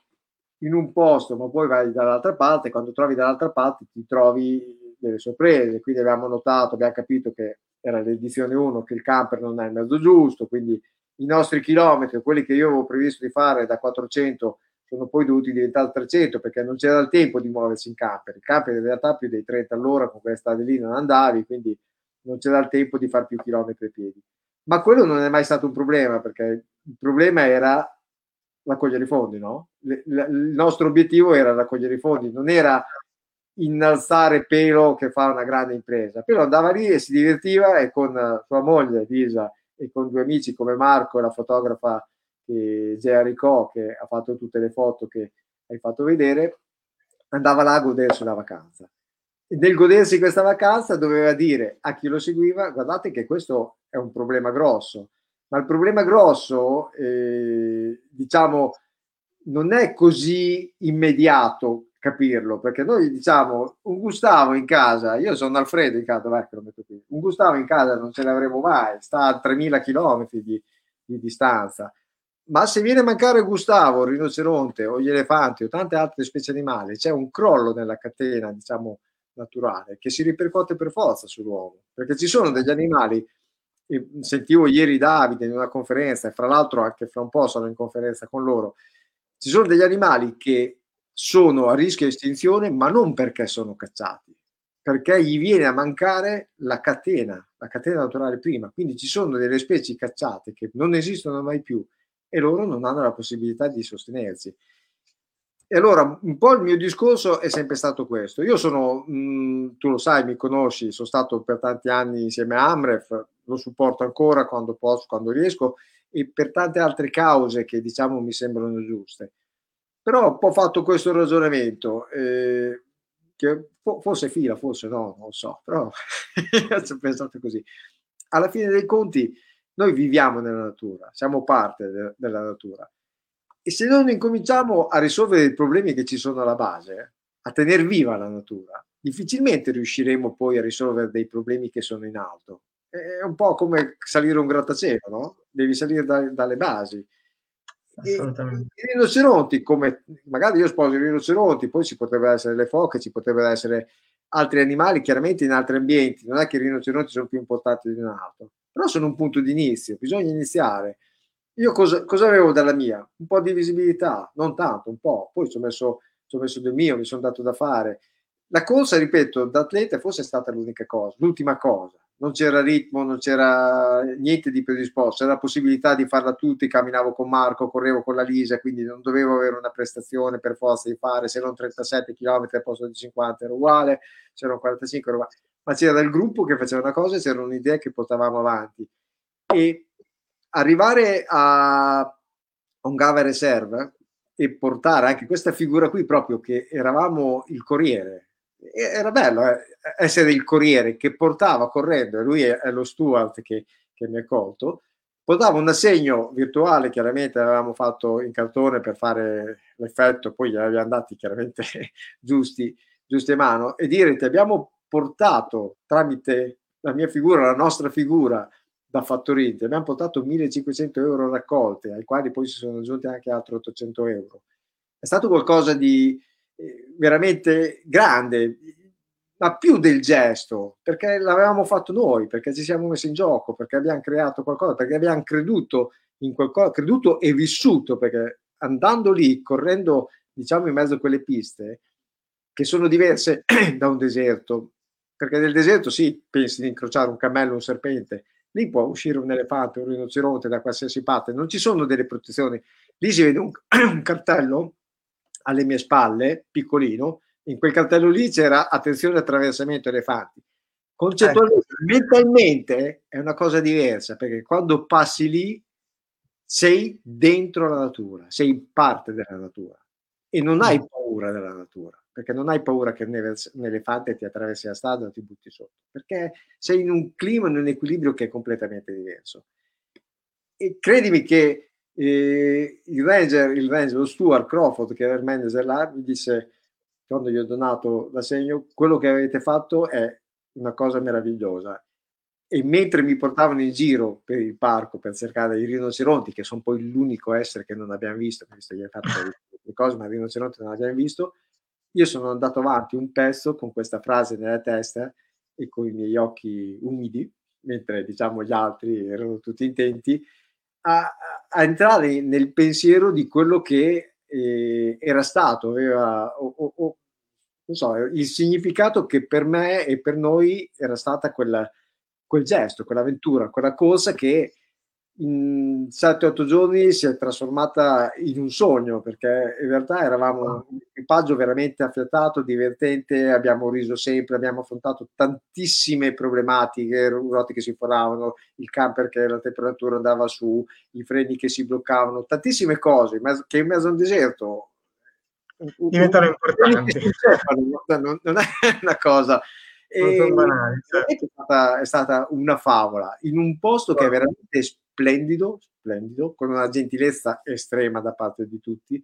in un posto, ma poi vai dall'altra parte, quando trovi dall'altra parte ti trovi delle sorprese. Quindi abbiamo notato, abbiamo capito che era l'edizione 1 che il camper non è il mezzo giusto, quindi i nostri chilometri, quelli che io avevo previsto di fare da 400, sono poi dovuti diventare 300 perché non c'era il tempo di muoversi in camper. Il camper in realtà più dei 30 all'ora con quelle strade lì non andavi, quindi non c'era il tempo di fare più chilometri a piedi. Ma quello non è mai stato un problema perché il problema era raccogliere i fondi, no? il nostro obiettivo era raccogliere i fondi, non era innalzare Pelo che fa una grande impresa. Pelo andava lì e si divertiva e con sua moglie Lisa e con due amici come Marco la fotografa che, Gerico che ha fatto tutte le foto che hai fatto vedere, andava là a godersi la vacanza. Nel godersi questa vacanza doveva dire a chi lo seguiva, guardate che questo è un problema grosso, ma il problema grosso, eh, diciamo, non è così immediato capirlo, perché noi diciamo un Gustavo in casa, io sono Alfredo in casa, vai lo metto qui, un Gustavo in casa non ce l'avremo mai, sta a 3000 km di, di distanza, ma se viene a mancare Gustavo, il rinoceronte o gli elefanti o tante altre specie animali, c'è un crollo nella catena, diciamo, naturale, che si ripercuote per forza sull'uomo, perché ci sono degli animali, sentivo ieri Davide in una conferenza, e fra l'altro anche fra un po' sono in conferenza con loro, ci sono degli animali che sono a rischio di estinzione, ma non perché sono cacciati, perché gli viene a mancare la catena, la catena naturale prima. Quindi ci sono delle specie cacciate che non esistono mai più e loro non hanno la possibilità di sostenersi. E allora un po' il mio discorso è sempre stato questo. Io sono, mh, tu lo sai, mi conosci, sono stato per tanti anni insieme a Amref, lo supporto ancora quando posso, quando riesco, e per tante altre cause che diciamo mi sembrano giuste. Però ho fatto questo ragionamento, eh, che forse fila, forse no, non so, però ho pensato così. Alla fine dei conti noi viviamo nella natura, siamo parte de- della natura. E se non incominciamo a risolvere i problemi che ci sono alla base, a tenere viva la natura, difficilmente riusciremo poi a risolvere dei problemi che sono in alto. È un po' come salire un grattacielo, no? Devi salire da- dalle basi. I, rinoceronti, come magari io sposo i rinoceronti, poi ci potrebbero essere le foche, ci potrebbero essere altri animali, chiaramente in altri ambienti. Non è che i rinoceronti sono più importanti di un altro, però sono un punto di inizio, bisogna iniziare. Io cosa, cosa avevo dalla mia? Un po' di visibilità, non tanto, un po'. Poi ci ho messo, ci ho messo del mio, mi sono dato da fare. La corsa, ripeto, da atleta forse è stata l'unica cosa, l'ultima cosa non c'era ritmo, non c'era niente di predisposto, c'era la possibilità di farla tutti, camminavo con Marco, correvo con la Lisa, quindi non dovevo avere una prestazione per forza di fare, se non 37 km al posto di 50 era uguale, se non 45 era uguale, ma c'era il gruppo che faceva una cosa e c'era un'idea che portavamo avanti. E arrivare a un Gava Reserve e portare anche questa figura qui proprio che eravamo il Corriere, era bello eh, essere il corriere che portava correndo, lui è, è lo Stuart che, che, mi ha colto, portava un assegno virtuale, chiaramente avevamo fatto in cartone per fare l'effetto, poi gli abbiamo dati chiaramente giusti, giusti a mano, e dire ti abbiamo portato tramite la mia figura, la nostra figura da Fattorinte, abbiamo portato 1500 euro raccolte, ai quali poi si sono aggiunti anche altri 800 euro. È stato qualcosa di, veramente grande. ma più del gesto, perché l'avevamo fatto noi, perché ci siamo messi in gioco, perché abbiamo creato qualcosa, perché abbiamo creduto in qualcosa, creduto e vissuto, perché andando lì, correndo diciamo in mezzo a quelle piste, che sono diverse da un deserto, perché nel deserto sì, pensi di incrociare un cammello, un serpente, lì può uscire un elefante, un rinoceronte da qualsiasi parte, non ci sono delle protezioni, lì si vede un, un cartello alle mie spalle, piccolino, in quel cartello lì c'era attenzione attraversamento elefanti. Concettualmente, ecco. mentalmente è una cosa diversa, perché quando passi lì sei dentro la natura, sei parte della natura e non hai paura della natura, perché non hai paura che un elefante ti attraversi la strada o ti butti sotto, perché sei in un clima, in un equilibrio che è completamente diverso. E credimi che eh, il ranger, il ranger, lo Stuart Crawford, che era il manager là, mi disse quando gli ho donato l'assegno, quello che avete fatto è una cosa meravigliosa. E mentre mi portavano in giro per il parco per cercare i rinoceronti, che sono poi l'unico essere che non abbiamo visto, visto che gli hai fatto le cose, ma i rinoceronti non abbiamo visto, io sono andato avanti un pezzo con questa frase nella testa e con i miei occhi umidi, mentre diciamo gli altri erano tutti intenti, a, a entrare nel pensiero di quello che eh, era stato, aveva, o, o, non so, il significato che per me e per noi era stata quella, quel gesto, quell'avventura, quella cosa che in 7-8 giorni si è trasformata in un sogno perché in realtà eravamo un equipaggio veramente affiatato, divertente, abbiamo riso sempre, abbiamo affrontato tantissime problematiche, ruote che si foravano, il camper che la temperatura andava su, i freni che si bloccavano, tantissime cose che in mezzo a un deserto diventano importanti. Non, non è una cosa. E, banali, certo. è, stata, è, stata, una favola in un posto che è veramente splendido, splendido, con una gentilezza estrema da parte di tutti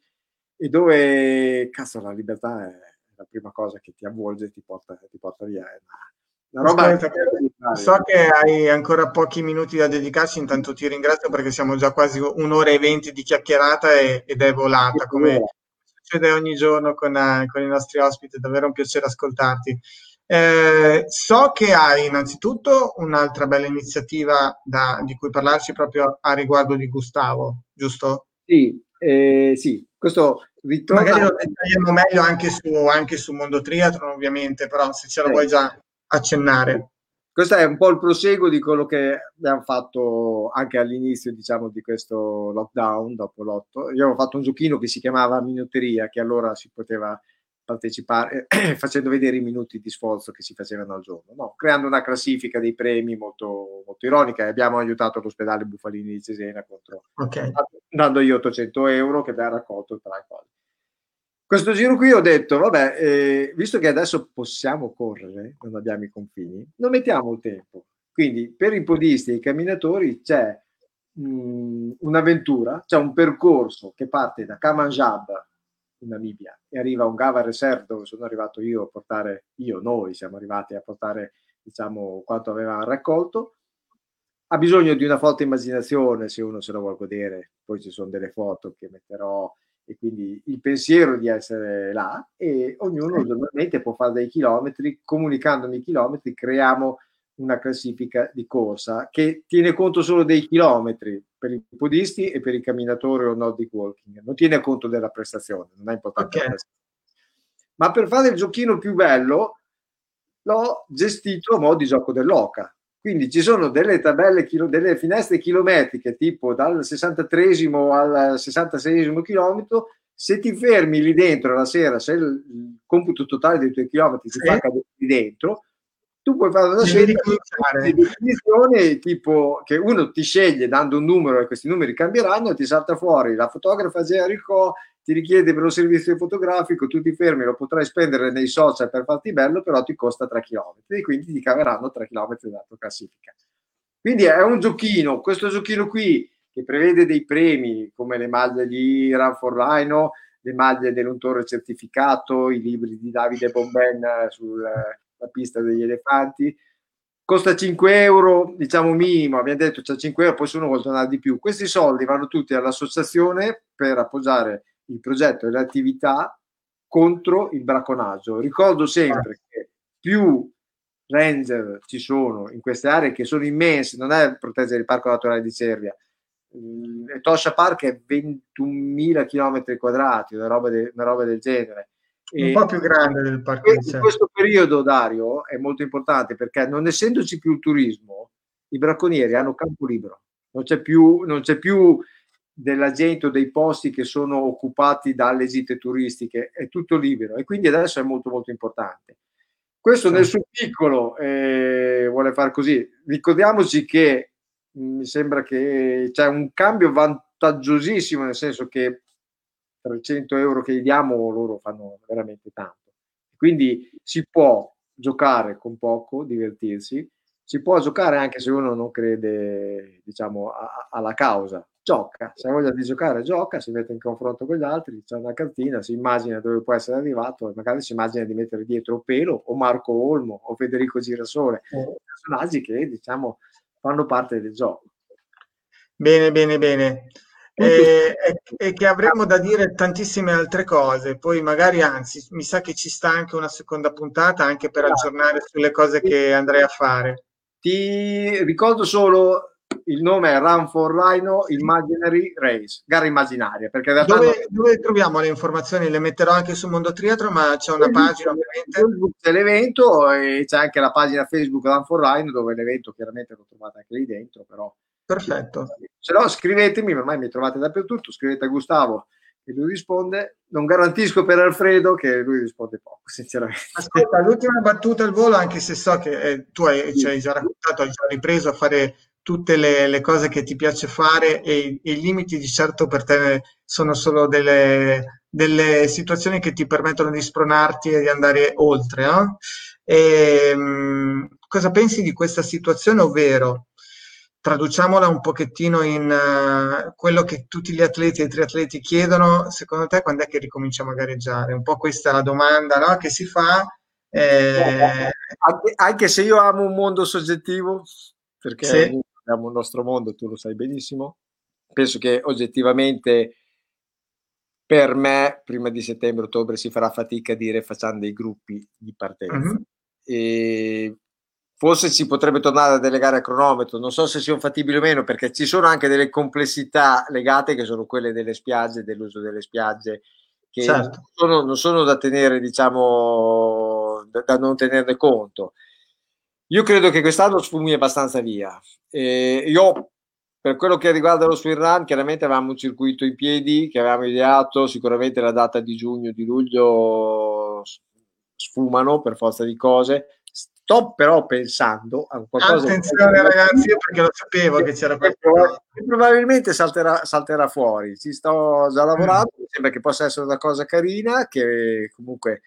e dove cazzo la libertà è la prima cosa che ti avvolge e ti porta, ti porta via. È una, una roba Aspetta, so che hai ancora pochi minuti da dedicarci, intanto ti ringrazio perché siamo già quasi un'ora e venti di chiacchierata e, ed è volata come, succede ogni giorno con, uh, con, i nostri ospiti, è davvero un piacere ascoltarti. Eh, so che hai innanzitutto un'altra bella iniziativa da, di cui parlarci proprio a riguardo di Gustavo, giusto? Sì, eh, sì. questo ritorna... Magari lo dettagliamo meglio anche su, anche su Mondo Triathlon ovviamente, però se ce lo eh. vuoi già accennare questo è un po' il proseguo di quello che abbiamo fatto anche all'inizio, diciamo, di questo lockdown, dopo l'otto. Io avevo fatto un giochino che si chiamava Minuteria, che allora si poteva partecipare facendo vedere i minuti di sforzo che si facevano al giorno, no? creando una classifica dei premi molto, molto ironica. Abbiamo aiutato l'ospedale Buffalini di Cesena contro, okay. dando io 800 euro che abbiamo raccolto tra i quali questo giro qui ho detto, vabbè, eh, visto che adesso possiamo correre, non abbiamo i confini, non mettiamo il tempo. Quindi per i podisti e i camminatori c'è mh, mm, un'avventura, c'è un percorso che parte da Kamanjab in Namibia. E arriva un Gava Reserve dove sono arrivato io a portare, io, noi siamo arrivati a portare diciamo quanto avevamo raccolto. Ha bisogno di una forte immaginazione se uno se lo vuole godere, poi ci sono delle foto che metterò e quindi il pensiero di essere là. E ognuno giornalmente può fare dei chilometri, comunicandomi i chilometri creiamo una classifica di corsa che tiene conto solo dei chilometri per i podisti e per i camminatori o Nordic Walking, non tiene conto della prestazione, non è importante. Okay. Ma per fare il giochino più bello l'ho gestito a modo di gioco dell'oca, quindi ci sono delle tabelle, delle finestre chilometriche, tipo dal 63 al 66 chilometro. Se ti fermi lì dentro la sera, se il computo totale dei tuoi chilometri si sì. fa lì dentro, tu puoi fare una serie di definizioni tipo che uno ti sceglie dando un numero e questi numeri cambieranno ti salta fuori la fotografa Jericho ti richiede per un servizio fotografico, tu ti fermi, lo potrai spendere nei social per farti bello, però ti costa 3 km e quindi ti caveranno 3 km dalla tua classifica. Quindi è un giochino, questo giochino qui che prevede dei premi come le maglie di Run for Rhino, le maglie dell'untore certificato, i libri di Davide Bomben sulla pista degli elefanti, costa 5 euro, diciamo minimo, abbiamo detto c'è 5 euro, poi se uno vuole donare di più. Questi soldi vanno tutti all'associazione per appoggiare il progetto e le attività contro il bracconaggio. Ricordo sempre che più ranger ci sono in queste aree che sono immense, non è proteggere il parco naturale di Cervia. Il Tosha Park è 21.000 km quadrati, una roba, de, una roba del genere. Un po' più grande del parco in Cervia. questo periodo, Dario, è molto importante perché non essendoci più il turismo, i bracconieri hanno campo libero, non c'è più, non c'è più della gente o dei posti che sono occupati dalle gite turistiche, è tutto libero e quindi adesso è molto molto importante. Questo nel suo piccolo eh, vuole fare così. Ricordiamoci che mh, mi sembra che c'è un cambio vantaggiosissimo, nel senso che 300 euro che gli diamo loro fanno veramente tanto. Quindi si può giocare con poco, divertirsi, si può giocare anche se uno non crede, diciamo, a- alla causa. Gioca, se ha voglia di giocare, gioca, si mette in confronto con gli altri, c'è una cartina, si immagina dove può essere arrivato magari si immagina di mettere dietro Pelo o Marco Olmo o Federico Girasole, personaggi che, diciamo, fanno parte del gioco. Bene, bene, bene. E, e- che avremo da dire tantissime altre cose, poi magari anzi, mi sa che ci sta anche una seconda puntata anche per aggiornare sulle cose che andrei a fare. Ti ricordo solo il nome è Run for Rhino Imaginary Race, gara immaginaria, perché in realtà Dove, dove troviamo le informazioni? Le metterò anche su Mondo Triathlon, ma c'è una pagina ovviamente. Facebook c'è l'evento e c'è anche la pagina Facebook Run for Rhino dove l'evento chiaramente lo trovate anche lì dentro, però Perfetto. Se no scrivetemi, ormai mi trovate dappertutto, scrivete a Gustavo che lui risponde, non garantisco per Alfredo che lui risponde poco, sinceramente. Ascolta, l'ultima battuta al volo, anche se so che eh, tu hai, ci hai già raccontato, hai già ripreso a fare tutte le, le cose che ti piace fare e, e i limiti di certo per te sono solo delle, delle situazioni che ti permettono di spronarti e di andare oltre, no? E, mh, cosa pensi di questa situazione, ovvero traduciamola un pochettino in eh, quello che tutti gli atleti e i triatleti chiedono, secondo te quando è che ricominciamo a gareggiare? Un po' questa è la domanda, no, che si fa. eh, Anche, anche se io amo un mondo soggettivo, perché Sì. abbiamo il nostro mondo, tu lo sai benissimo, penso che oggettivamente per me prima di settembre-ottobre si farà fatica a dire facciamo dei gruppi di partenza. Mhm. E forse si potrebbe tornare a delle gare a cronometro, non so se siano fattibili o meno, perché ci sono anche delle complessità legate che sono quelle delle spiagge, dell'uso delle spiagge, che Certo. non, sono, non sono da tenere, diciamo, da, da non tenerne conto. Io credo che quest'anno sfumi abbastanza via. E io, per quello che riguarda lo swing run, chiaramente avevamo un circuito in piedi che avevamo ideato, sicuramente la data di giugno, di luglio sfumano per forza di cose. Sto però pensando a qualcosa Attenzione ragazzi, io perché lo sapevo che c'era qualcosa. probabilmente salterà, salterà fuori. Ci sto già lavorando, mi sembra che possa essere una cosa carina, che comunque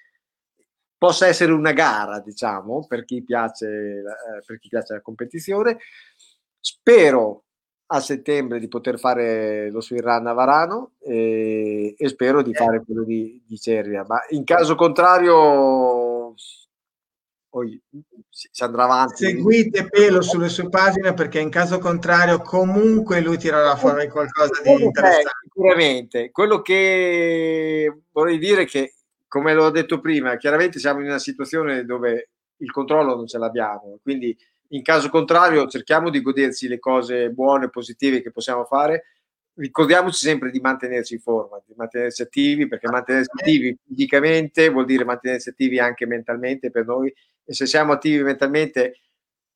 possa essere una gara, diciamo, per chi piace, eh, per chi piace la competizione. Spero a settembre di poter fare lo swing run a Varano e, e spero di fare quello di, di Cervia, ma in caso contrario poi si andrà avanti. Seguite Pelo sulle sue pagine perché in caso contrario comunque lui tirerà fuori qualcosa di interessante. Sicuramente. Quello che vorrei dire è che, come l'ho detto prima, chiaramente siamo in una situazione dove il controllo non ce l'abbiamo, quindi in caso contrario cerchiamo di goderci le cose buone, positive che possiamo fare. Ricordiamoci sempre di mantenerci in forma, di mantenersi attivi, perché mantenersi attivi fisicamente vuol dire mantenersi attivi anche mentalmente per noi. E se siamo attivi mentalmente,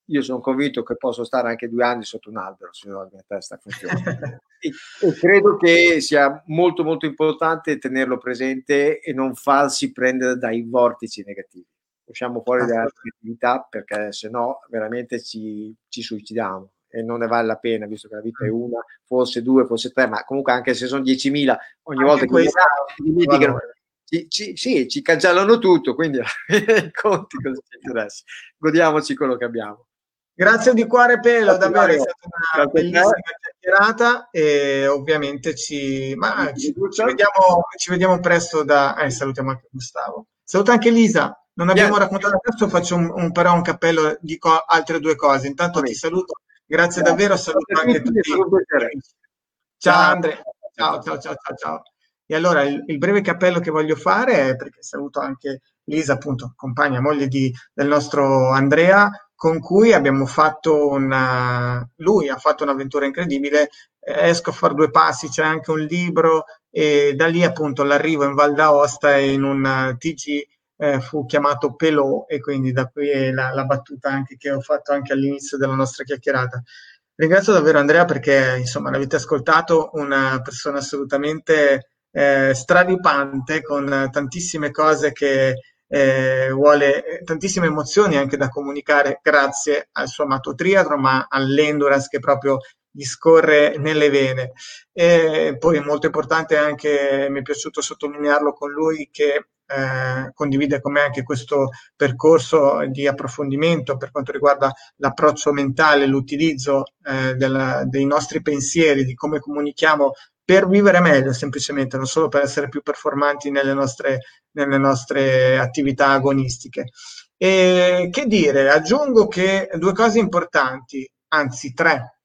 io sono convinto che posso stare anche due anni sotto un albero se la mia testa funziona. e, e credo che sia molto molto importante tenerlo presente e non farsi prendere dai vortici negativi. Usciamo fuori dalla negatività perché se no veramente ci, ci suicidiamo e non ne vale la pena visto che la vita è una, forse due, forse tre, ma comunque anche se sono 10.000 ogni Anche volta che si dimenticano, ci, ci, sì, ci cancellano tutto, quindi i conti cosa ci interessa. Godiamoci quello che abbiamo. Grazie di cuore Pelo, Grazie, davvero è stata una Grazie bellissima chiacchierata e ovviamente ci, ma ci, ci vediamo, ci vediamo presto da... Eh, salutiamo anche Gustavo. Saluto anche Lisa, non abbiamo Yeah. raccontato adesso, faccio un, un- però un cappello, dico altre due cose. Intanto ti saluto, grazie davvero, saluto anche tutti. Ciao. Andrea, ciao ciao ciao ciao ciao. E allora il, il, breve cappello che voglio fare è perché saluto anche Lisa, appunto, compagna, moglie di, del nostro Andrea, con cui abbiamo fatto una... lui ha fatto un'avventura incredibile, esco a fare due passi, c'è anche un libro e da lì appunto l'arrivo in Val d'Aosta e in un TG eh, fu chiamato Pelò e quindi da qui la, la battuta anche che ho fatto anche all'inizio della nostra chiacchierata. Ringrazio davvero Andrea perché insomma l'avete ascoltato, una persona assolutamente eh, stravipante con tantissime cose che eh, vuole tantissime emozioni anche da comunicare grazie al suo amato triathlon, ma all'endurance che proprio gli scorre nelle vene. E poi è molto importante anche, mi è piaciuto sottolinearlo con lui, che eh, condivide con me anche questo percorso di approfondimento per quanto riguarda l'approccio mentale, l'utilizzo eh, della, dei nostri pensieri, di come comunichiamo per vivere meglio semplicemente, non solo per essere più performanti nelle nostre, nelle nostre attività agonistiche. E che dire, aggiungo che due cose importanti, anzi tre,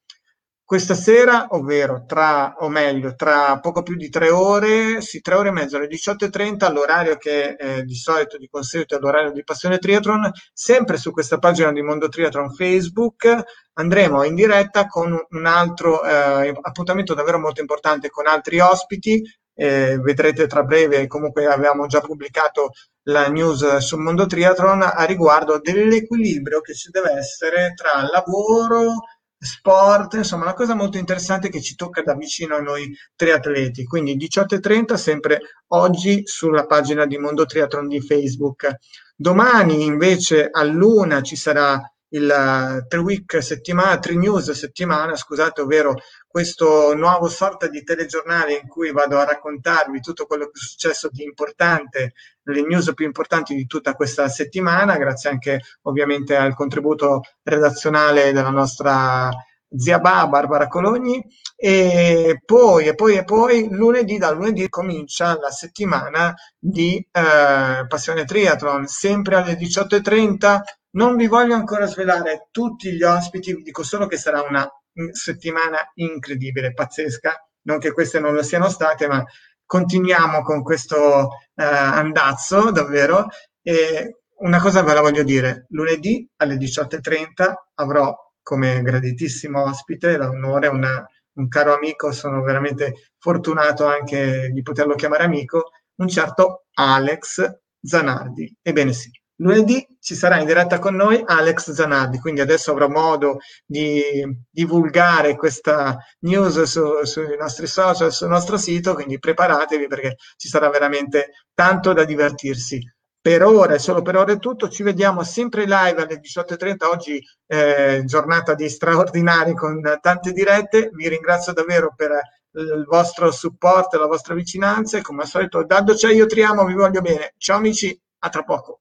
questa sera, ovvero tra, o meglio, tra poco più di tre ore, sì, tre ore e mezza, alle 18.30, l'orario che eh, di solito di consueto è l'orario di Passione Triathlon, sempre su questa pagina di Mondo Triathlon Facebook, andremo in diretta con un altro eh, appuntamento davvero molto importante con altri ospiti, eh, vedrete tra breve, comunque avevamo già pubblicato la news sul Mondo Triathlon a riguardo dell'equilibrio che ci deve essere tra lavoro, sport, insomma una cosa molto interessante che ci tocca da vicino a noi triatleti. Quindi 18.30 sempre oggi sulla pagina di Mondo Triathlon di Facebook. Domani invece a luna ci sarà il 3 week settimana, 3 news settimana, scusate, ovvero questo nuovo sorta di telegiornale in cui vado a raccontarvi tutto quello che è successo di importante, le news più importanti di tutta questa settimana, grazie anche ovviamente al contributo redazionale della nostra zia Ba, Barbara Cologni, e poi, e poi, e poi lunedì, da lunedì comincia la settimana di eh, Passione Triathlon, sempre alle 18.30 non vi voglio ancora svelare tutti gli ospiti, vi dico solo che sarà una settimana incredibile, pazzesca, non che queste non lo siano state, ma continuiamo con questo eh, andazzo davvero. E una cosa ve la voglio dire, lunedì alle 18.30 avrò come graditissimo ospite l'onore, una, un caro amico, sono veramente fortunato anche di poterlo chiamare amico, un certo Alex Zanardi. Ebbene sì, Lunedì ci sarà in diretta con noi Alex Zanardi, quindi adesso avrò modo di divulgare questa news su, sui nostri social, sul nostro sito, quindi preparatevi perché ci sarà veramente tanto da divertirsi. Per ora e solo per ora è tutto, ci vediamo sempre live alle 18.30, oggi eh, giornata di straordinari con tante dirette, vi ringrazio davvero per il vostro supporto e la vostra vicinanza e come al solito, dando c'è io triamo, vi voglio bene. Ciao amici, a tra poco.